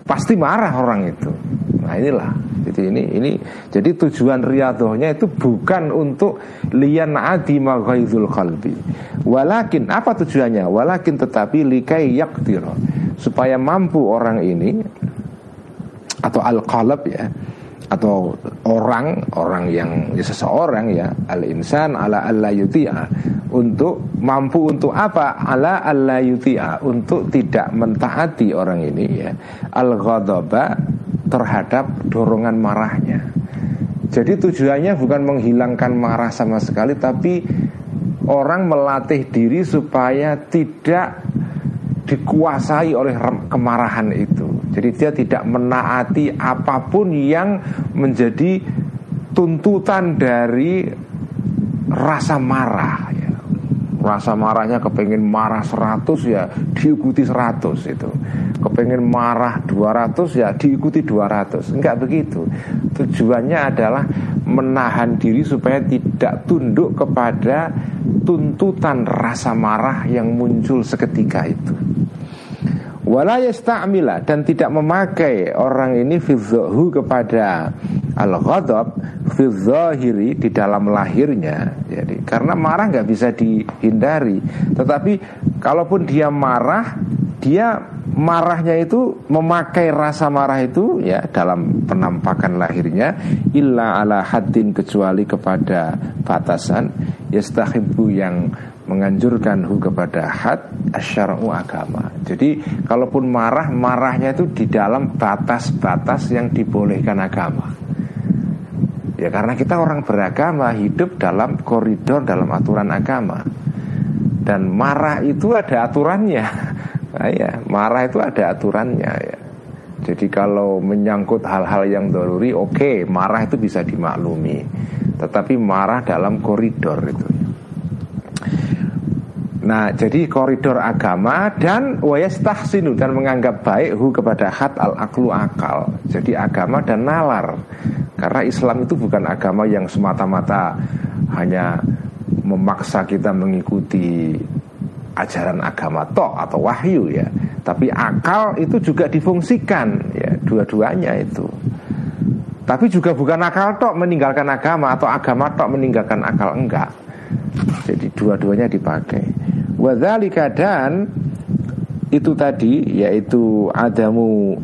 Pasti marah orang itu Nah inilah. Jadi ini ini jadi tujuan riadohnya itu bukan untuk lian adi maghaizul qalbi. Walakin apa tujuannya? Walakin tetapi likai yakdir supaya mampu orang ini atau al qalb ya atau orang orang yang ya seseorang ya al insan ala alla yutia. Untuk mampu untuk apa? Ala alla yutia. Untuk tidak mentaati orang ini ya. Al ghadaba terhadap dorongan marahnya. Jadi tujuannya bukan menghilangkan marah sama sekali tapi orang melatih diri supaya tidak dikuasai oleh kemarahan itu. Jadi dia tidak menaati apa pun yang menjadi tuntutan dari rasa marah ya. Rasa marahnya kepengen marah 100 ya diikuti 100 itu kepengen marah 200 ya diikuti 200 Enggak begitu Tujuannya adalah menahan diri supaya tidak tunduk kepada tuntutan rasa marah yang muncul seketika itu Wala yasta'mila dan tidak memakai orang ini fidzahu kepada al-ghadab fidzahiri di dalam lahirnya. Jadi karena marah nggak bisa dihindari. Tetapi kalaupun dia marah, dia marahnya itu memakai rasa marah itu ya dalam penampakan lahirnya illa ala haddin kecuali kepada batasan yastahibbu yang menganjurkan hu kepada had asyara'u agama. Jadi kalaupun marah marahnya itu di dalam batas-batas yang dibolehkan agama. Ya karena kita orang beragama hidup dalam koridor dalam aturan agama. Dan marah itu ada aturannya Nah, ya, marah itu ada aturannya ya. Jadi kalau menyangkut hal-hal yang doruri, oke, okay, marah itu bisa dimaklumi. Tetapi marah dalam koridor itu. Nah, jadi koridor agama dan wayastahsinu dan menganggap baik hu kepada hat al aklu akal. Jadi agama dan nalar. Karena Islam itu bukan agama yang semata-mata hanya memaksa kita mengikuti ajaran agama tok atau wahyu ya. Tapi akal itu juga difungsikan ya dua-duanya itu. Tapi juga bukan akal tok meninggalkan agama atau agama tok meninggalkan akal enggak. Jadi dua-duanya dipakai. Wadzalika dan itu tadi yaitu adamu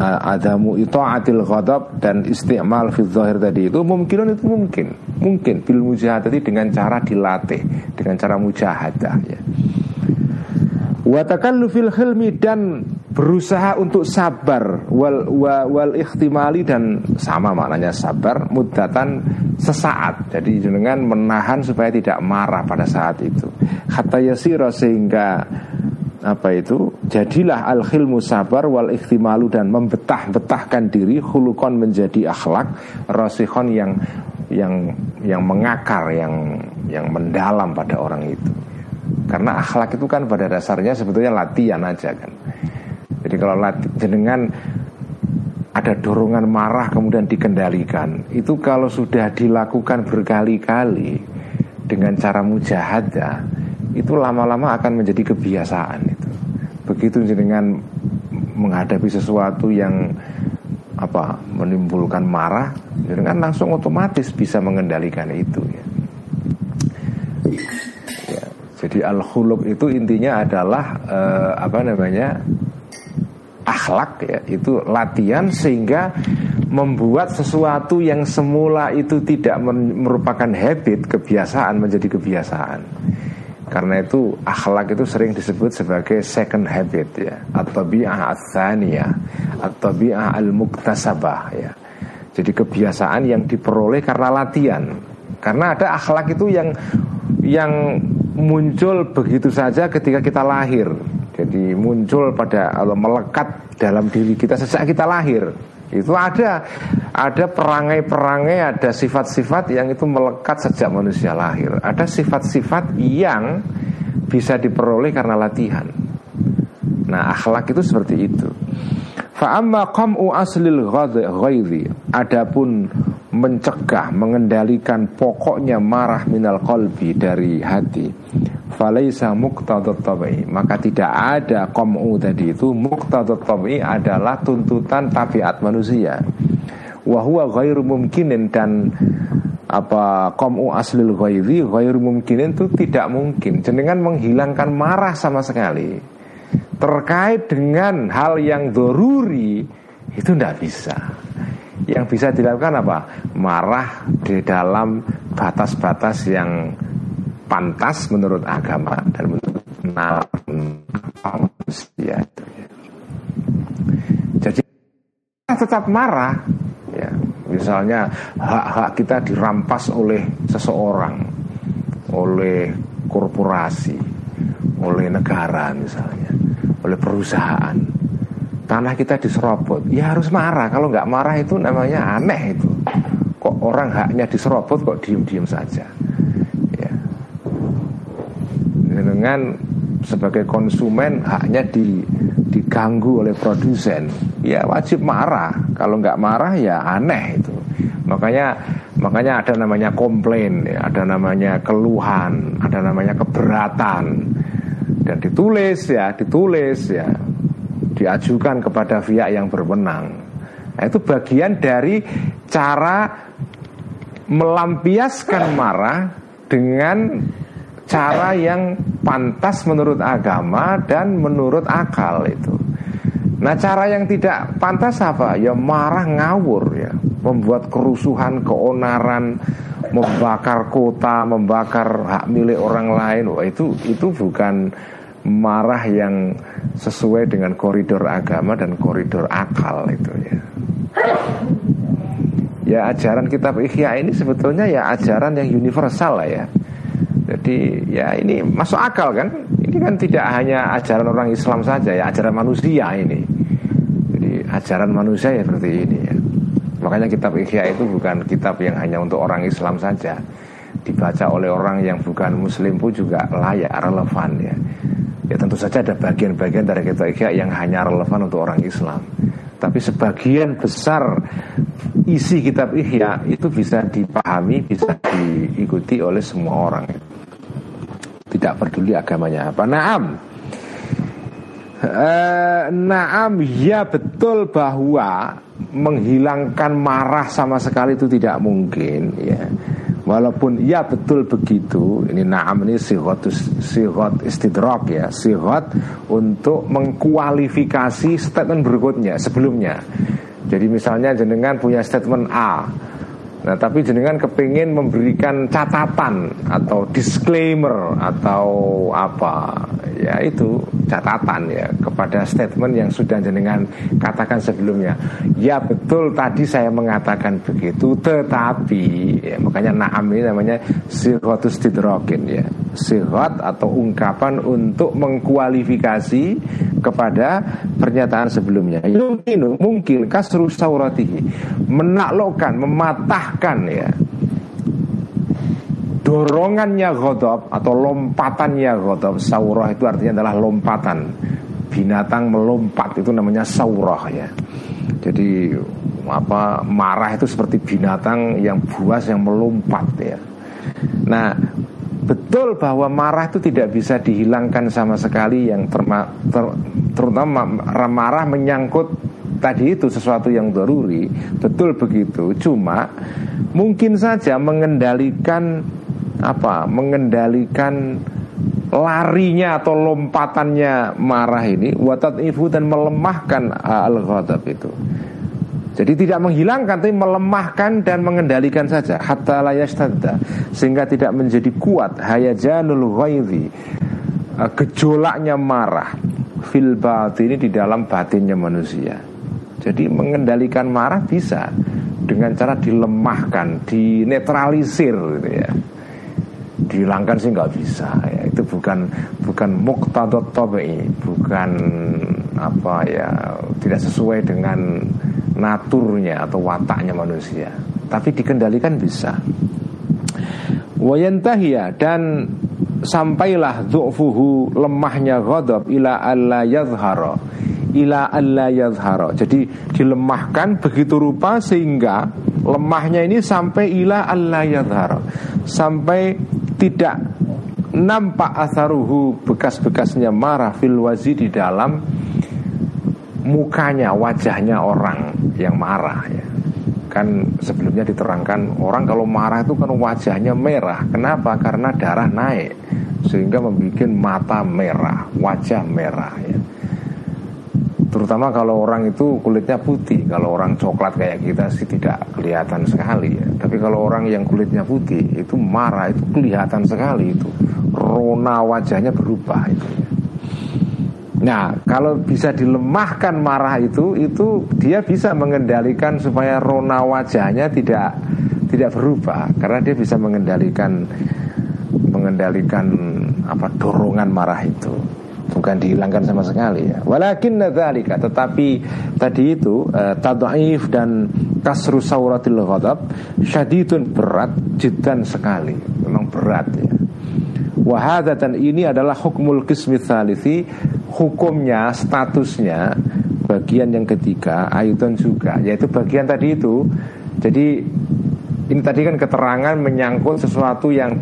adamu itaatil ghadab dan istimal fil zahir tadi itu mungkin itu mungkin. Mungkin bil tadi dengan cara dilatih dengan cara mujahadah ya Watakallufil hilmi dan berusaha untuk sabar. Wal, wal, wal ikhtimali dan sama maknanya sabar mudatan sesaat. Jadi dengan menahan supaya tidak marah pada saat itu. Hatta yasira sehingga apa itu jadilah al khilmu sabar wal ikhtimalu dan membetah-betahkan diri khulukon menjadi akhlak rasikhon yang yang yang mengakar yang yang mendalam pada orang itu karena akhlak itu kan pada dasarnya sebetulnya latihan aja kan jadi kalau jenengan ada dorongan marah kemudian dikendalikan itu kalau sudah dilakukan berkali-kali dengan cara mujahadah itu lama-lama akan menjadi kebiasaan itu. Begitu dengan menghadapi sesuatu yang apa menimbulkan marah, dengan langsung otomatis bisa mengendalikan itu ya. Jadi al khuluk itu intinya adalah eh, apa namanya akhlak ya itu latihan sehingga membuat sesuatu yang semula itu tidak merupakan habit kebiasaan menjadi kebiasaan karena itu akhlak itu sering disebut sebagai second habit ya atau bi'ah atsaniyah atau bi'ah al-muktasabah ya. Jadi kebiasaan yang diperoleh karena latihan. Karena ada akhlak itu yang yang muncul begitu saja ketika kita lahir. Jadi muncul pada atau melekat dalam diri kita sejak kita lahir. Itu ada ada perangai-perangai, ada sifat-sifat yang itu melekat sejak manusia lahir. Ada sifat-sifat yang bisa diperoleh karena latihan. Nah, akhlak itu seperti itu. Fa'amma qam'u aslil ghairi Adapun mencegah, mengendalikan pokoknya marah minal qalbi dari hati. Falaisa muqtadat maka tidak ada qam'u tadi itu. Muqtadat adalah tuntutan tabiat manusia. Wa huwa ghairu mumkinin dan apa qam'u aslil ghairi ghairu mumkinin itu tidak mungkin. Jenengan menghilangkan marah sama sekali. Terkait dengan hal yang doruri itu tidak bisa yang bisa dilakukan apa marah di dalam batas-batas yang pantas menurut agama dan menurut manusia. Jadi tetap marah ya. Misalnya hak-hak kita dirampas oleh seseorang, oleh korporasi, oleh negara misalnya, oleh perusahaan. Tanah kita diserobot, ya harus marah. Kalau nggak marah itu namanya aneh itu. Kok orang haknya diserobot kok diem-diem saja. Dengan sebagai konsumen haknya di, diganggu oleh produsen. Ya wajib marah. Kalau nggak marah ya aneh itu. Makanya makanya ada namanya komplain ya, ada namanya keluhan ada namanya keberatan. Dan ditulis ya ditulis ya diajukan kepada pihak yang berwenang nah, itu bagian dari cara melampiaskan marah dengan cara yang pantas menurut agama dan menurut akal itu. Nah cara yang tidak pantas apa? Ya marah ngawur ya Membuat kerusuhan, keonaran Membakar kota, membakar hak milik orang lain Wah itu, itu bukan marah yang sesuai dengan koridor agama dan koridor akal itu ya. Ya ajaran kitab Ikhya ini sebetulnya ya ajaran yang universal lah ya. Jadi ya ini masuk akal kan? Ini kan tidak hanya ajaran orang Islam saja ya Ajaran manusia ini. Jadi ajaran manusia ya seperti ini ya. Makanya kitab Ihya itu bukan kitab yang hanya untuk orang Islam saja. Dibaca oleh orang yang bukan muslim pun juga layak, relevan ya Ya tentu saja ada bagian-bagian dari kitab Ihya yang hanya relevan untuk orang Islam Tapi sebagian besar isi kitab Ihya itu bisa dipahami, bisa diikuti oleh semua orang tidak peduli agamanya apa. Naam. E, naam ya betul bahwa menghilangkan marah sama sekali itu tidak mungkin ya. Walaupun ya betul begitu. Ini naam ini sihot, sihot istidrok ya. Sihot untuk mengkualifikasi statement berikutnya Sebelumnya. Jadi misalnya jenengan punya statement A Nah tapi jenengan kepingin memberikan catatan atau disclaimer atau apa ya itu catatan ya kepada statement yang sudah jenengan katakan sebelumnya. Ya betul tadi saya mengatakan begitu tetapi ya, makanya naam ini namanya sirhotus tidrokin ya sirhot atau ungkapan untuk mengkualifikasi kepada pernyataan sebelumnya. Mungkin mungkin kasru sauratihi menaklukkan mematah bahkan ya. Dorongannya godop atau lompatannya godop saurah itu artinya adalah lompatan. Binatang melompat itu namanya saurah ya. Jadi apa marah itu seperti binatang yang buas yang melompat ya. Nah betul bahwa marah itu tidak bisa dihilangkan sama sekali. Yang terma, ter, terutama marah menyangkut tadi itu sesuatu yang doruri betul begitu. Cuma mungkin saja mengendalikan apa mengendalikan larinya atau lompatannya marah ini watat ifu dan melemahkan al ghadab itu. Jadi tidak menghilangkan tapi melemahkan dan mengendalikan saja. Hatta layastadda sehingga tidak menjadi kuat. Hayajanul ghaidhi. Gejolaknya marah. Fil ini di dalam batinnya manusia jadi mengendalikan marah bisa dengan cara dilemahkan, dinetralisir gitu ya. Dihilangkan sih nggak bisa ya. Itu bukan bukan muktadot bukan apa ya tidak sesuai dengan naturnya atau wataknya manusia. Tapi dikendalikan bisa. Wayantahia dan sampailah du'fuhu lemahnya ghadab ila alla yadhhara ila alla yadhhara. Jadi dilemahkan begitu rupa sehingga lemahnya ini sampai ila alla yadhhara. Sampai tidak nampak asaruhu bekas-bekasnya marah fil wazi di dalam mukanya, wajahnya orang yang marah ya. Kan sebelumnya diterangkan orang kalau marah itu kan wajahnya merah. Kenapa? Karena darah naik sehingga membuat mata merah, wajah merah ya. Terutama kalau orang itu kulitnya putih Kalau orang coklat kayak kita sih tidak kelihatan sekali ya. Tapi kalau orang yang kulitnya putih Itu marah, itu kelihatan sekali itu Rona wajahnya berubah itu ya. Nah kalau bisa dilemahkan marah itu Itu dia bisa mengendalikan supaya rona wajahnya tidak tidak berubah Karena dia bisa mengendalikan Mengendalikan apa dorongan marah itu bukan dihilangkan sama sekali ya. Walakin nadzalika tetapi tadi itu uh, tadhaif dan kasru sauratil ghadab syadidun berat jidan sekali. Memang berat ya. Wahada dan ini adalah hukmul qismi thalithi Hukumnya, statusnya Bagian yang ketiga Ayutan juga Yaitu bagian tadi itu Jadi ini tadi kan keterangan menyangkut sesuatu yang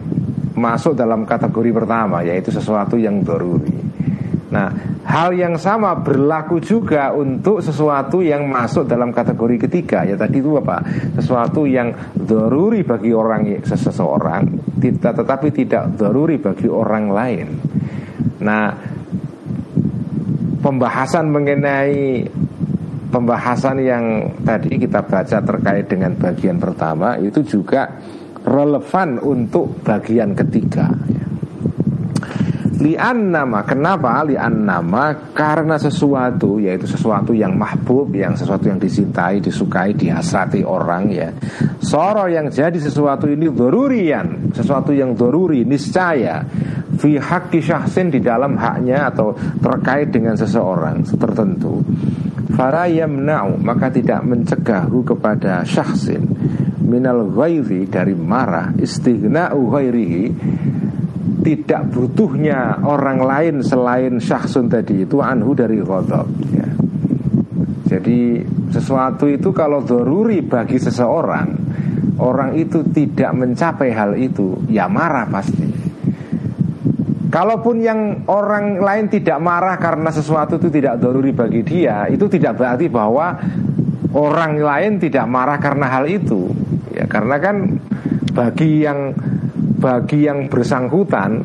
masuk dalam kategori pertama Yaitu sesuatu yang doruri Nah, hal yang sama berlaku juga untuk sesuatu yang masuk dalam kategori ketiga ya tadi itu apa? Sesuatu yang doruri bagi orang seseorang, tidak tetapi tidak doruri bagi orang lain. Nah, pembahasan mengenai pembahasan yang tadi kita baca terkait dengan bagian pertama itu juga relevan untuk bagian ketiga. Lian nama Kenapa? Lian nama Karena sesuatu Yaitu sesuatu yang mahbub Yang sesuatu yang dicintai, disukai, dihasrati orang ya. Soro yang jadi sesuatu ini Dorurian Sesuatu yang doruri, niscaya. Fi haqqi syahsin di dalam haknya Atau terkait dengan seseorang Tertentu. Farayamna'u Maka tidak mencegahu kepada syahsin Minal ghairi dari marah. Istighna'u ghairihi tidak butuhnya orang lain selain syahsun tadi itu anhu dari ghadab ya. Jadi sesuatu itu kalau doruri bagi seseorang Orang itu tidak mencapai hal itu Ya marah pasti Kalaupun yang orang lain tidak marah karena sesuatu itu tidak doruri bagi dia Itu tidak berarti bahwa orang lain tidak marah karena hal itu Ya karena kan bagi yang bagi yang bersangkutan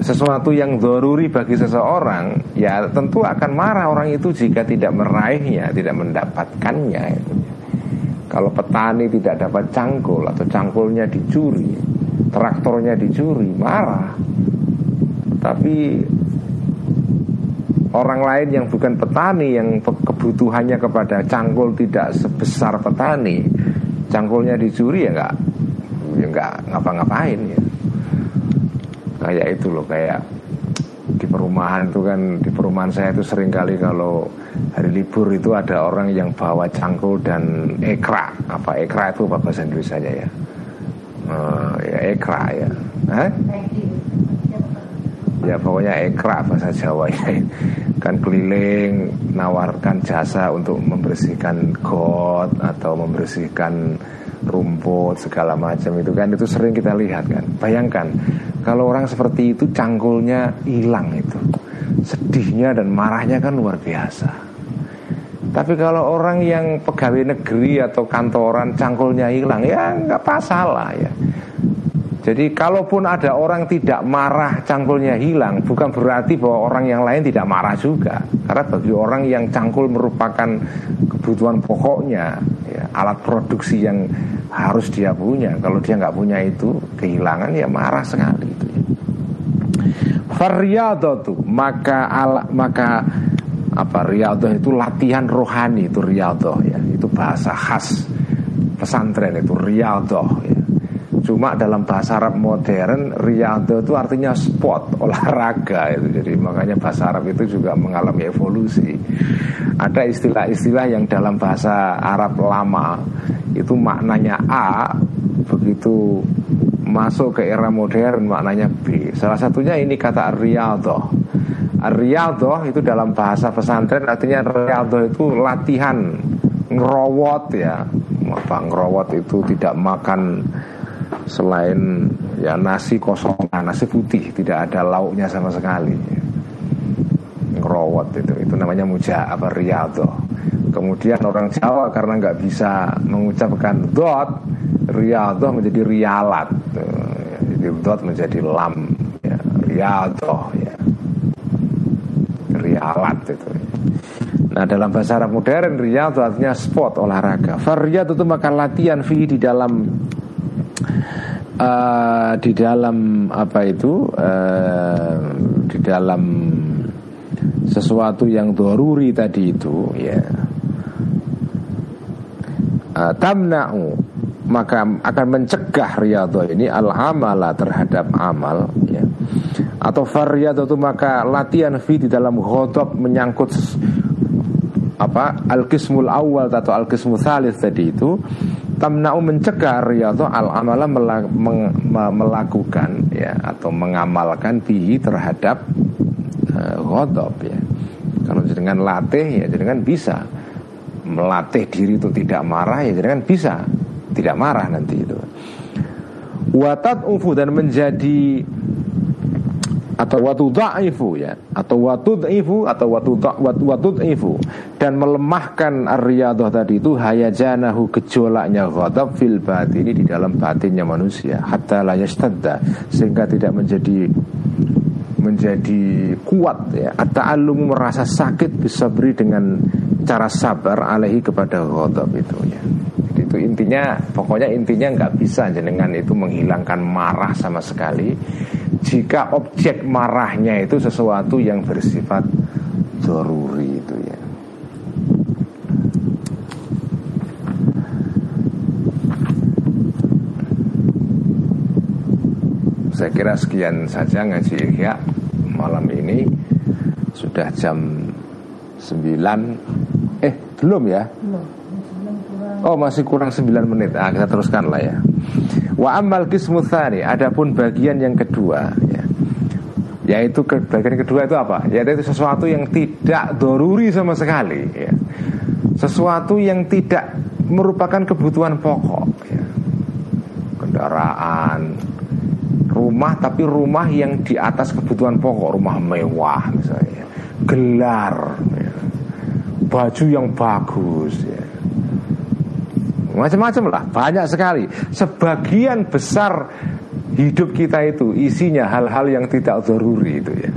sesuatu yang doruri bagi seseorang ya tentu akan marah orang itu jika tidak meraihnya tidak mendapatkannya. Kalau petani tidak dapat cangkul atau cangkulnya dicuri traktornya dicuri marah. Tapi orang lain yang bukan petani yang kebutuhannya kepada cangkul tidak sebesar petani cangkulnya dicuri ya enggak ya enggak ngapa-ngapain ya kayak itu loh kayak di perumahan itu kan di perumahan saya itu sering kali kalau hari libur itu ada orang yang bawa cangkul dan ekra. Apa ekra itu bahasa Indonesia ya? Uh, ya ekra ya. Hah? ya pokoknya ekra bahasa Jawa ya. Kan keliling nawarkan jasa untuk membersihkan got atau membersihkan rumput segala macam itu kan. Itu sering kita lihat kan. Bayangkan kalau orang seperti itu cangkulnya hilang itu. Sedihnya dan marahnya kan luar biasa. Tapi kalau orang yang pegawai negeri atau kantoran cangkulnya hilang ya nggak masalah ya. Jadi kalaupun ada orang tidak marah cangkulnya hilang Bukan berarti bahwa orang yang lain tidak marah juga. Karena bagi orang yang cangkul merupakan kebutuhan pokoknya ya, Alat produksi yang harus dia punya. Kalau dia nggak punya itu kehilangan ya marah sekali ya. tuh maka ala, maka apa riyadhah itu latihan rohani itu riyadhah ya. Itu bahasa khas pesantren itu riyadhah ya Cuma dalam bahasa Arab modern Riyadhah itu artinya spot olahraga itu. Jadi makanya bahasa Arab itu juga mengalami evolusi. Ada istilah-istilah yang dalam bahasa Arab lama itu maknanya A begitu masuk ke era modern maknanya B. Salah satunya ini kata riyadhah. Riyadhah itu dalam bahasa pesantren artinya riyadhah itu latihan ngerowot ya. Apa ngerowot itu tidak makan selain ya nasi kosong. Nasi putih. Tidak ada lauknya sama sekali. Ngerowot itu. Itu namanya muja apa riyadho kemudian orang Jawa karena nggak bisa mengucapkan dot riyadho menjadi rialat. Jadi dot menjadi lam ya, riyadho ya. Rialat itu. Nah dalam bahasa Arab modern riyadho artinya sport olahraga. Faryad itu maka latihan fi di dalam uh, di dalam apa itu uh, di dalam sesuatu yang doruri tadi itu ya. Uh, tamna'u maka akan mencegah riyadhah ini al amala terhadap amal ya. Atau faryadhah itu maka latihan fi di dalam ghadab menyangkut apa al kismul awal atau al kismul salis tadi itu tamna'u mencegah riyadhah al amala melakukan ya atau mengamalkan bihi terhadap uh, ghadab ya. Kalau dengan latih ya dengan bisa melatih diri itu tidak marah ya dengan bisa tidak marah nanti itu. Watat ufu dan menjadi atau watu da'ifu ya. Atau watu da'ifu atau watu watu da'ifu dan melemahkan riyadhah tadi itu hayajanahu gejolaknya ghadab fil batini di dalam batinnya manusia. Hatta la yastadda sehingga tidak menjadi menjadi kuat ya. At-ta'allum merasa sakit bisa beri dengan cara sabar alaihi kepada ghadab itu ya itu intinya pokoknya intinya nggak bisa jenengan itu menghilangkan marah sama sekali. Jika objek marahnya itu sesuatu yang bersifat doruri itu ya. Saya kira sekian saja ngaji Ihya malam ini. Sudah jam 9 eh belum ya Oh masih kurang 9 menit ah, Kita teruskan lah ya Wa amal kismuthani Adapun bagian yang kedua ya, Yaitu ke, bagian kedua itu apa? Yaitu sesuatu yang tidak doruri sama sekali ya. Sesuatu yang tidak merupakan kebutuhan pokok ya. Kendaraan Rumah tapi rumah yang di atas kebutuhan pokok Rumah mewah misalnya Gelar ya. Baju yang bagus ya macam-macam lah, banyak sekali. Sebagian besar hidup kita itu isinya hal-hal yang tidak zaruri itu ya.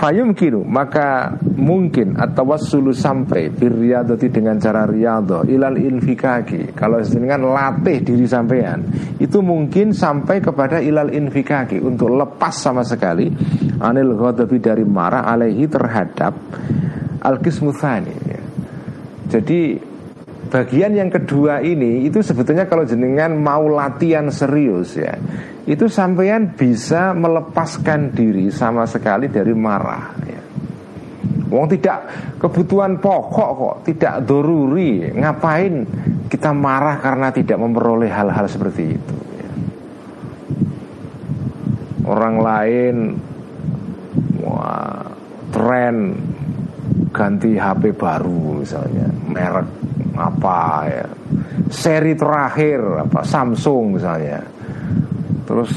Fayumkinu maka mungkin atau wasulu sampai birriyadati dengan cara riyadhah ilal infikaki kalau dengan latih diri sampean itu mungkin sampai kepada ilal infikaki untuk lepas sama sekali anil ghadabi dari marah alaihi terhadap al kismuthani jadi bagian yang kedua ini itu sebetulnya kalau jenengan mau latihan serius ya itu sampean bisa melepaskan diri sama sekali dari marah ya. Wong tidak kebutuhan pokok kok, tidak doruri. Ngapain kita marah karena tidak memperoleh hal-hal seperti itu? Ya. Orang lain, wah, tren ganti HP baru misalnya, merek apa ya, seri terakhir apa Samsung misalnya terus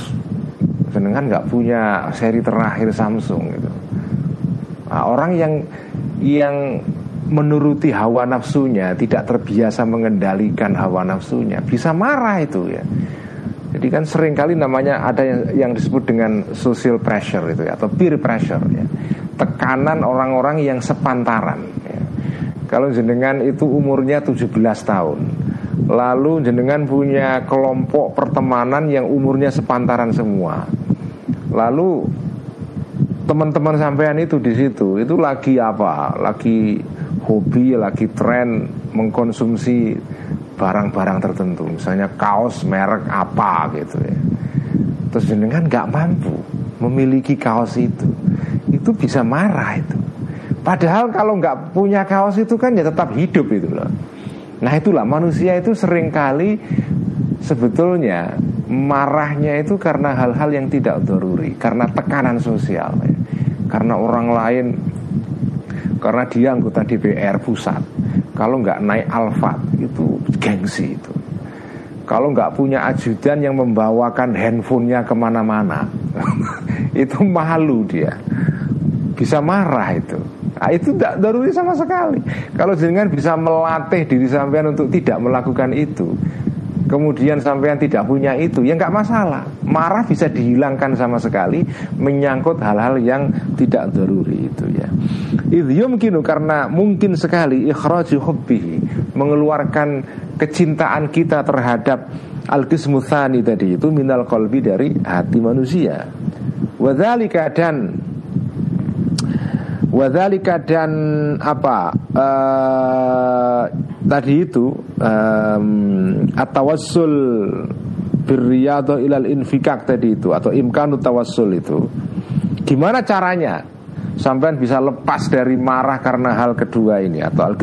jenengan nggak punya seri terakhir Samsung gitu. Nah, orang yang yang menuruti hawa nafsunya tidak terbiasa mengendalikan hawa nafsunya bisa marah itu ya. Jadi kan sering kali namanya ada yang, yang disebut dengan social pressure itu ya, atau peer pressure ya. Tekanan orang-orang yang sepantaran ya. Kalau jenengan itu umurnya 17 tahun Lalu jenengan punya kelompok pertemanan yang umurnya sepantaran semua. Lalu teman-teman sampean itu di situ itu lagi apa? Lagi hobi, lagi tren mengkonsumsi barang-barang tertentu, misalnya kaos merek apa gitu ya. Terus jenengan nggak mampu memiliki kaos itu, itu bisa marah itu. Padahal kalau nggak punya kaos itu kan ya tetap hidup itu loh. Nah itulah manusia itu sering kali sebetulnya marahnya itu karena hal-hal yang tidak doruri, karena tekanan sosial, ya. karena orang lain, karena dia anggota DPR pusat. Kalau nggak naik Alfat itu gengsi itu. Kalau nggak punya ajudan yang membawakan handphonenya ke mana-mana, itu malu dia, bisa marah itu. Nah, itu tidak daruri sama sekali. Kalau jenengan bisa melatih diri sampean untuk tidak melakukan itu, kemudian sampean tidak punya itu, ya nggak masalah. Marah bisa dihilangkan sama sekali, menyangkut hal-hal yang tidak daruri itu ya. Mungkin karena mungkin sekali ikhraju hubbihi mengeluarkan kecintaan kita terhadap al-qismutsani tadi itu minal kolbi dari hati manusia. Wadzalika dan Wadhalika dan apa uh, tadi itu um, atawassul birriyadho ilal infikak tadi itu atau imkanu tawassul itu gimana caranya sampai bisa lepas dari marah karena hal kedua ini atau al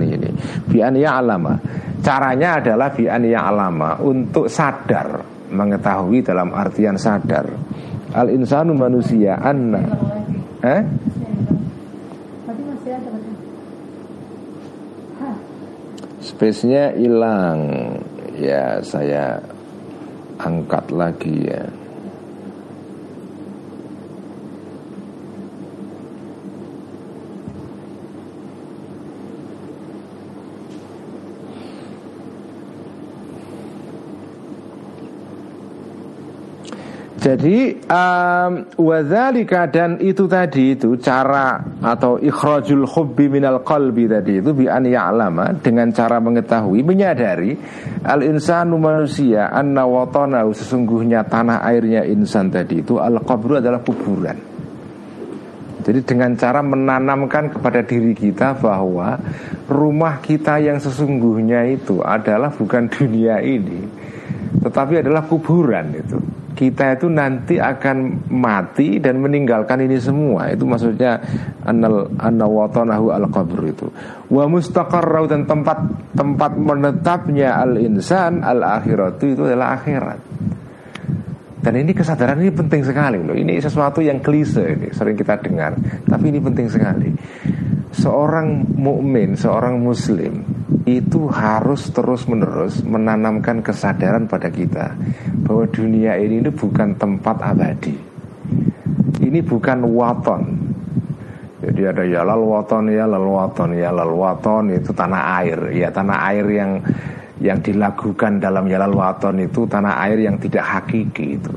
ini. Bi'an alama caranya adalah bi'an alama untuk sadar mengetahui dalam artian sadar. Al insanu manusia anna. Eh? Space-nya hilang. Ya saya angkat lagi ya Jadi um, wadzalika dan itu tadi itu cara atau ikhrajul hubbi minal qalbi tadi itu bi an ya'lama dengan cara mengetahui menyadari al insanu manusia anna watanahu sesungguhnya tanah airnya insan tadi itu al qabru adalah kuburan. Jadi dengan cara menanamkan kepada diri kita bahwa rumah kita yang sesungguhnya itu adalah bukan dunia ini, tetapi adalah kuburan itu kita itu nanti akan mati dan meninggalkan ini semua. Itu maksudnya annal annawatanahu al qabr itu. Wa mustaqarrau dan tempat tempat menetapnya al insan al akhiratu itu adalah akhirat. Dan ini kesadaran ini penting sekali loh. Ini sesuatu yang klise ini sering kita dengar, tapi ini penting sekali. Seorang mukmin, seorang muslim itu harus terus-menerus menanamkan kesadaran pada kita bahwa dunia ini, ini bukan tempat abadi. Ini bukan waton. Jadi ada ya lalwaton ya lalwaton ya lalwaton itu tanah air ya tanah air yang yang dilakukan dalam ya lalwaton itu tanah air yang tidak hakiki itu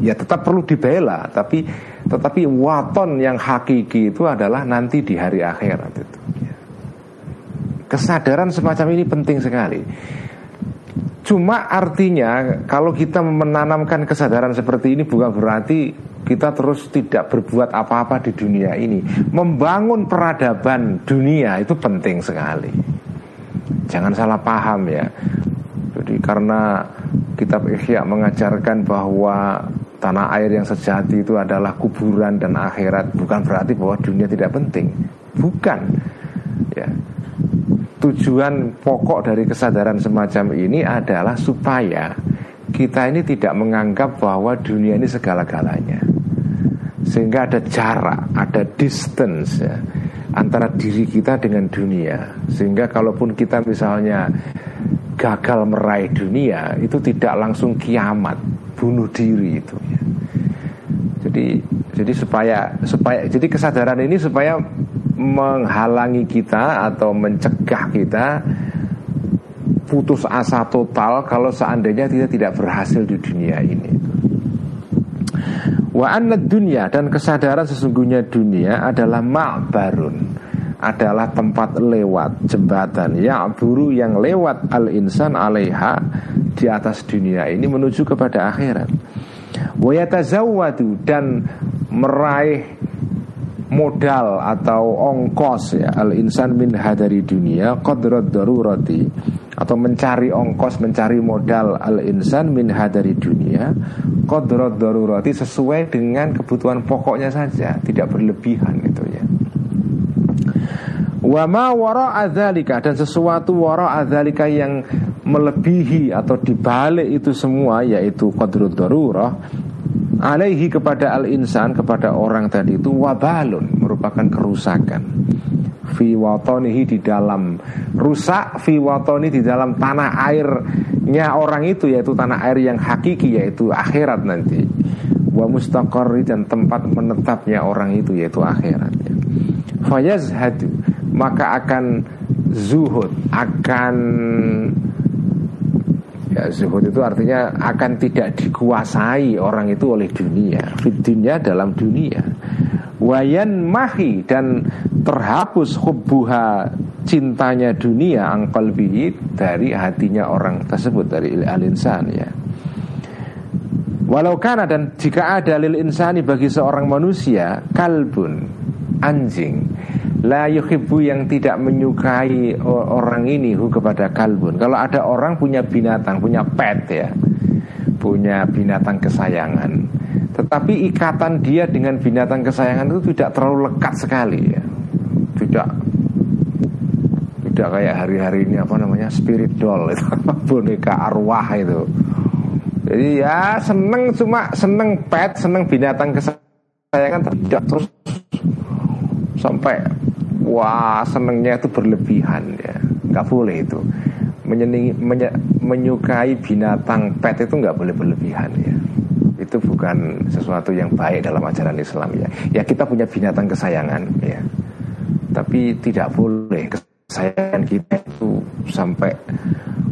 ya tetap perlu dibela tapi tetapi waton yang hakiki itu adalah nanti di hari akhirat itu. Kesadaran semacam ini penting sekali Cuma artinya kalau kita menanamkan kesadaran seperti ini bukan berarti kita terus tidak berbuat apa-apa di dunia ini. Membangun peradaban dunia itu penting sekali. Jangan salah paham ya. Jadi karena kitab Ihya mengajarkan bahwa tanah air yang sejati itu adalah kuburan dan akhirat bukan berarti bahwa dunia tidak penting. Bukan. Ya tujuan pokok dari kesadaran semacam ini adalah supaya kita ini tidak menganggap bahwa dunia ini segala-galanya. Sehingga ada jarak, ada distance ya, antara diri kita dengan dunia. Sehingga kalaupun kita misalnya gagal meraih dunia, itu tidak langsung kiamat, bunuh diri itu ya. Jadi jadi supaya supaya jadi kesadaran ini supaya menghalangi kita atau mencegah kita putus asa total kalau seandainya kita tidak berhasil di dunia ini. Wa anna dunia dan kesadaran sesungguhnya dunia adalah ma'barun adalah tempat lewat jembatan ya buru yang lewat al insan alaiha di atas dunia ini menuju kepada akhirat. Wa dan meraih modal atau ongkos ya. Al insan min hadari dunia qadrat darurati. Atau mencari ongkos mencari modal. Al insan min hadari dunia qadrat darurati sesuai dengan kebutuhan pokoknya saja. Tidak berlebihan itu ya. Wa ma wara dan sesuatu wara adzalika yang melebihi atau dibalik itu semua yaitu qadrut darurah alaihi kepada al-insan kepada orang tadi itu wabalun merupakan kerusakan fi watonihi di dalam rusak fi watoni di dalam tanah airnya orang itu yaitu tanah air yang hakiki yaitu akhirat nanti wa mustaqarri dan tempat menetapnya orang itu yaitu akhirat ya. fayazhadu maka akan zuhud akan Ya, zuhud itu artinya akan tidak dikuasai orang itu oleh dunia. Dunia dalam dunia. Wayan mahi dan terhapus hubbuha cintanya dunia angkal bihi dari hatinya orang tersebut dari al-insan ya. Walau karena dan jika ada lil insani bagi seorang manusia kalbun anjing La yuhibbu yang tidak menyukai orang ini hu kepada kalbun. Kalau ada orang punya binatang, punya pet ya Punya binatang kesayangan. Tetapi ikatan dia dengan binatang kesayangan itu tidak terlalu lekat sekali ya. Tidak Tidak kayak hari-hari ini apa namanya spirit doll itu Boneka arwah itu. Jadi ya seneng cuma seneng pet, seneng binatang kesayangan Tidak terus sampai wah senengnya itu berlebihan ya. Nggak boleh itu. Menyenangi, menye, menyukai binatang pet itu nggak boleh berlebihan ya. Itu bukan sesuatu yang baik dalam ajaran Islam ya. Ya kita punya binatang kesayangan ya. Tapi tidak boleh kesayangan kita itu sampai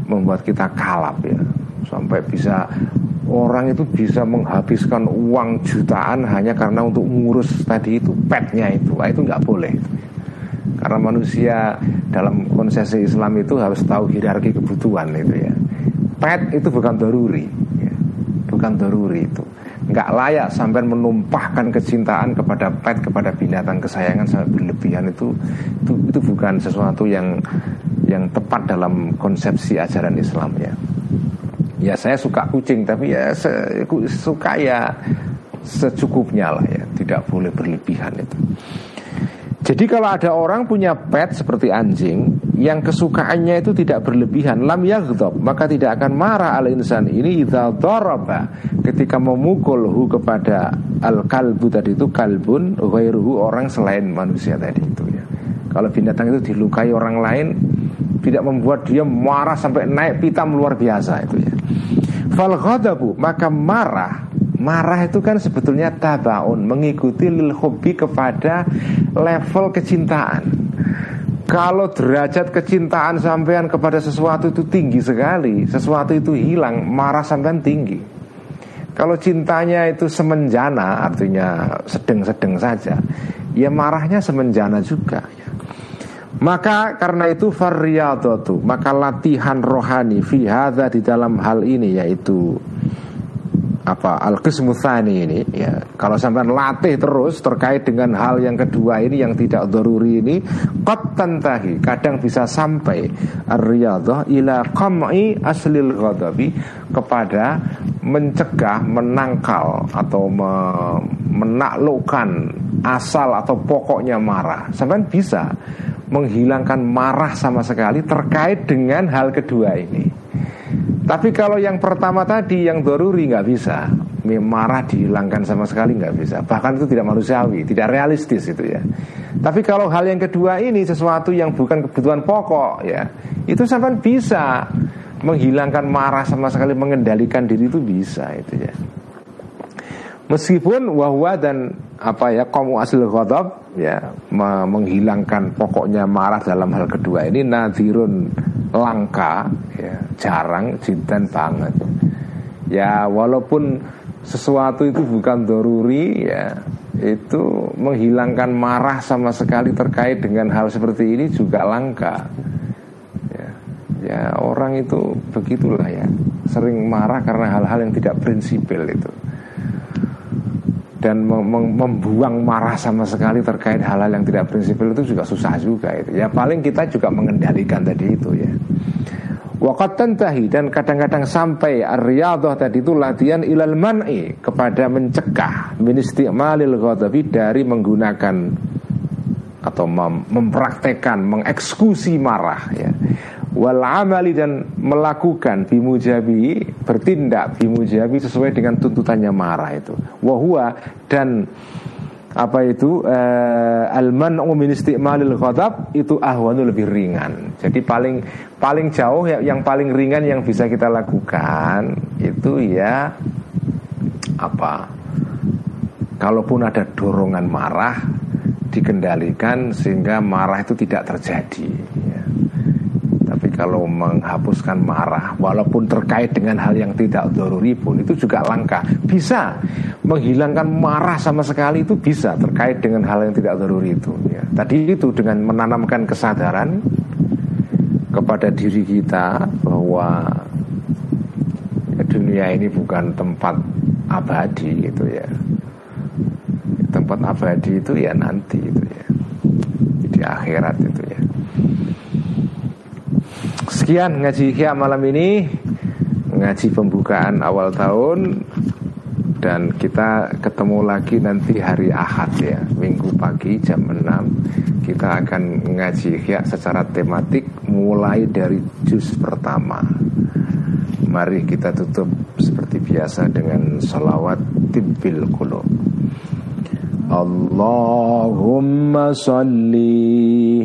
membuat kita kalap ya. Sampai bisa orang itu bisa menghabiskan uang jutaan hanya karena untuk ngurus tadi itu petnya itu. Wah, itu nggak boleh karena manusia dalam konsesi Islam itu harus tahu hierarki kebutuhan itu ya. Pet itu bukan doruri, ya. bukan doruri itu. Nggak layak sampai menumpahkan kecintaan kepada pet kepada binatang kesayangan sangat berlebihan itu itu itu bukan sesuatu yang yang tepat dalam konsepsi ajaran Islam ya. Ya saya suka kucing tapi ya suka ya secukupnya lah ya, tidak boleh berlebihan itu. Jadi kalau ada orang punya pet seperti anjing yang kesukaannya itu tidak berlebihan, lam yaghdab, maka tidak akan marah al insan ini idza daraba ketika memukul hu kepada al kalbu tadi itu kalbun ghairuhu orang selain manusia tadi itu ya. Kalau binatang itu dilukai orang lain tidak membuat dia marah sampai naik pitam luar biasa itu ya. Fal maka marah Marah itu kan sebetulnya tabaun Mengikuti lil hobi kepada level kecintaan. Kalau derajat kecintaan sampean kepada sesuatu itu tinggi sekali Sesuatu itu hilang Marah sampean tinggi. Kalau cintanya itu semenjana Artinya sedang-sedang saja Ya marahnya semenjana juga. Maka karena itu fariyadatu Maka latihan rohani Fi di dalam hal ini Yaitu apa al qismutsani ini ya kalau sampai latih terus terkait dengan hal yang kedua ini yang tidak doruri ini qad kadang bisa sampai ar-riyadhah ila qam'i aslil ghadabi kepada mencegah menangkal atau me menaklukkan asal atau pokoknya marah sampai bisa menghilangkan marah sama sekali terkait dengan hal kedua ini. Tapi kalau yang pertama tadi yang doruri nggak bisa, marah dihilangkan sama sekali nggak bisa. Bahkan itu tidak manusiawi, tidak realistis itu ya. Tapi kalau hal yang kedua ini sesuatu yang bukan kebutuhan pokok ya, itu sampai bisa menghilangkan marah sama sekali, mengendalikan diri itu bisa itu ya. Meskipun wahwa dan apa ya kamu asli ghadab ya menghilangkan pokoknya marah dalam hal kedua ini nadirun langka ya jarang jintan banget. Ya walaupun sesuatu itu bukan doruri ya itu menghilangkan marah sama sekali terkait dengan hal seperti ini juga langka. Ya, ya orang itu begitulah ya sering marah karena hal-hal yang tidak prinsipil itu dan membuang marah sama sekali terkait hal-hal yang tidak prinsipil itu juga susah juga itu. Ya paling kita juga mengendalikan tadi itu ya. Waqat tantahi dan kadang-kadang sampai ar tadi itu latihan ilal man'i kepada mencegah min isti'malil ghadabi dari menggunakan atau mem mempraktekkan mengeksekusi marah ya wal amali dan melakukan bimujabi bertindak bimujabi sesuai dengan tuntutannya marah itu wahua dan apa itu uh, alman min istimalil ghadab itu ahwanu lebih ringan. Jadi paling paling jauh ya, yang paling ringan yang bisa kita lakukan itu ya apa? Kalaupun ada dorongan marah dikendalikan sehingga marah itu tidak terjadi kalau menghapuskan marah walaupun terkait dengan hal yang tidak doruri pun itu juga langka. Bisa. Menghilangkan marah sama sekali itu bisa terkait dengan hal yang tidak doruri itu ya. tadi itu dengan menanamkan kesadaran kepada diri kita bahwa dunia ini bukan tempat abadi gitu ya. Tempat abadi itu ya nanti itu ya. Di akhirat itu ya Sekian ngaji Ihya malam ini. Ngaji pembukaan awal tahun. Dan kita ketemu lagi nanti hari Ahad ya Minggu pagi jam 6 Kita akan ngaji Ihya secara tematik Mulai dari juz pertama. Mari kita tutup seperti biasa dengan salawat tibbil qulub. Allahumma salli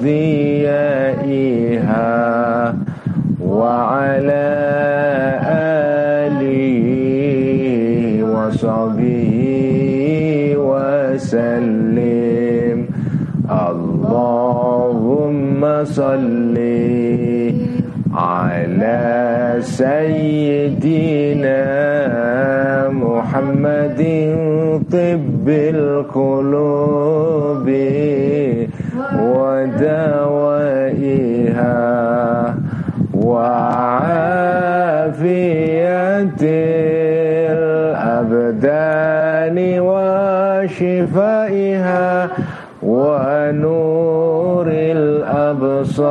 وضيائها وعلى آله وصحبه وسلم. اللهم صل على سيدنا محمد طب القلوب. ودوائها وعافية الأبدان وشفائها ونور الأبصار.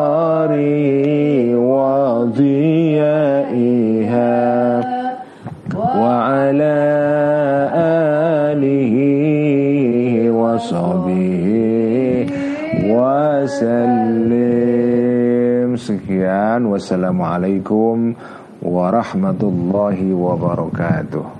وصحبه وسلم sekian wassalamualaikum warahmatullahi wabarakatuh Waalaikumsalam.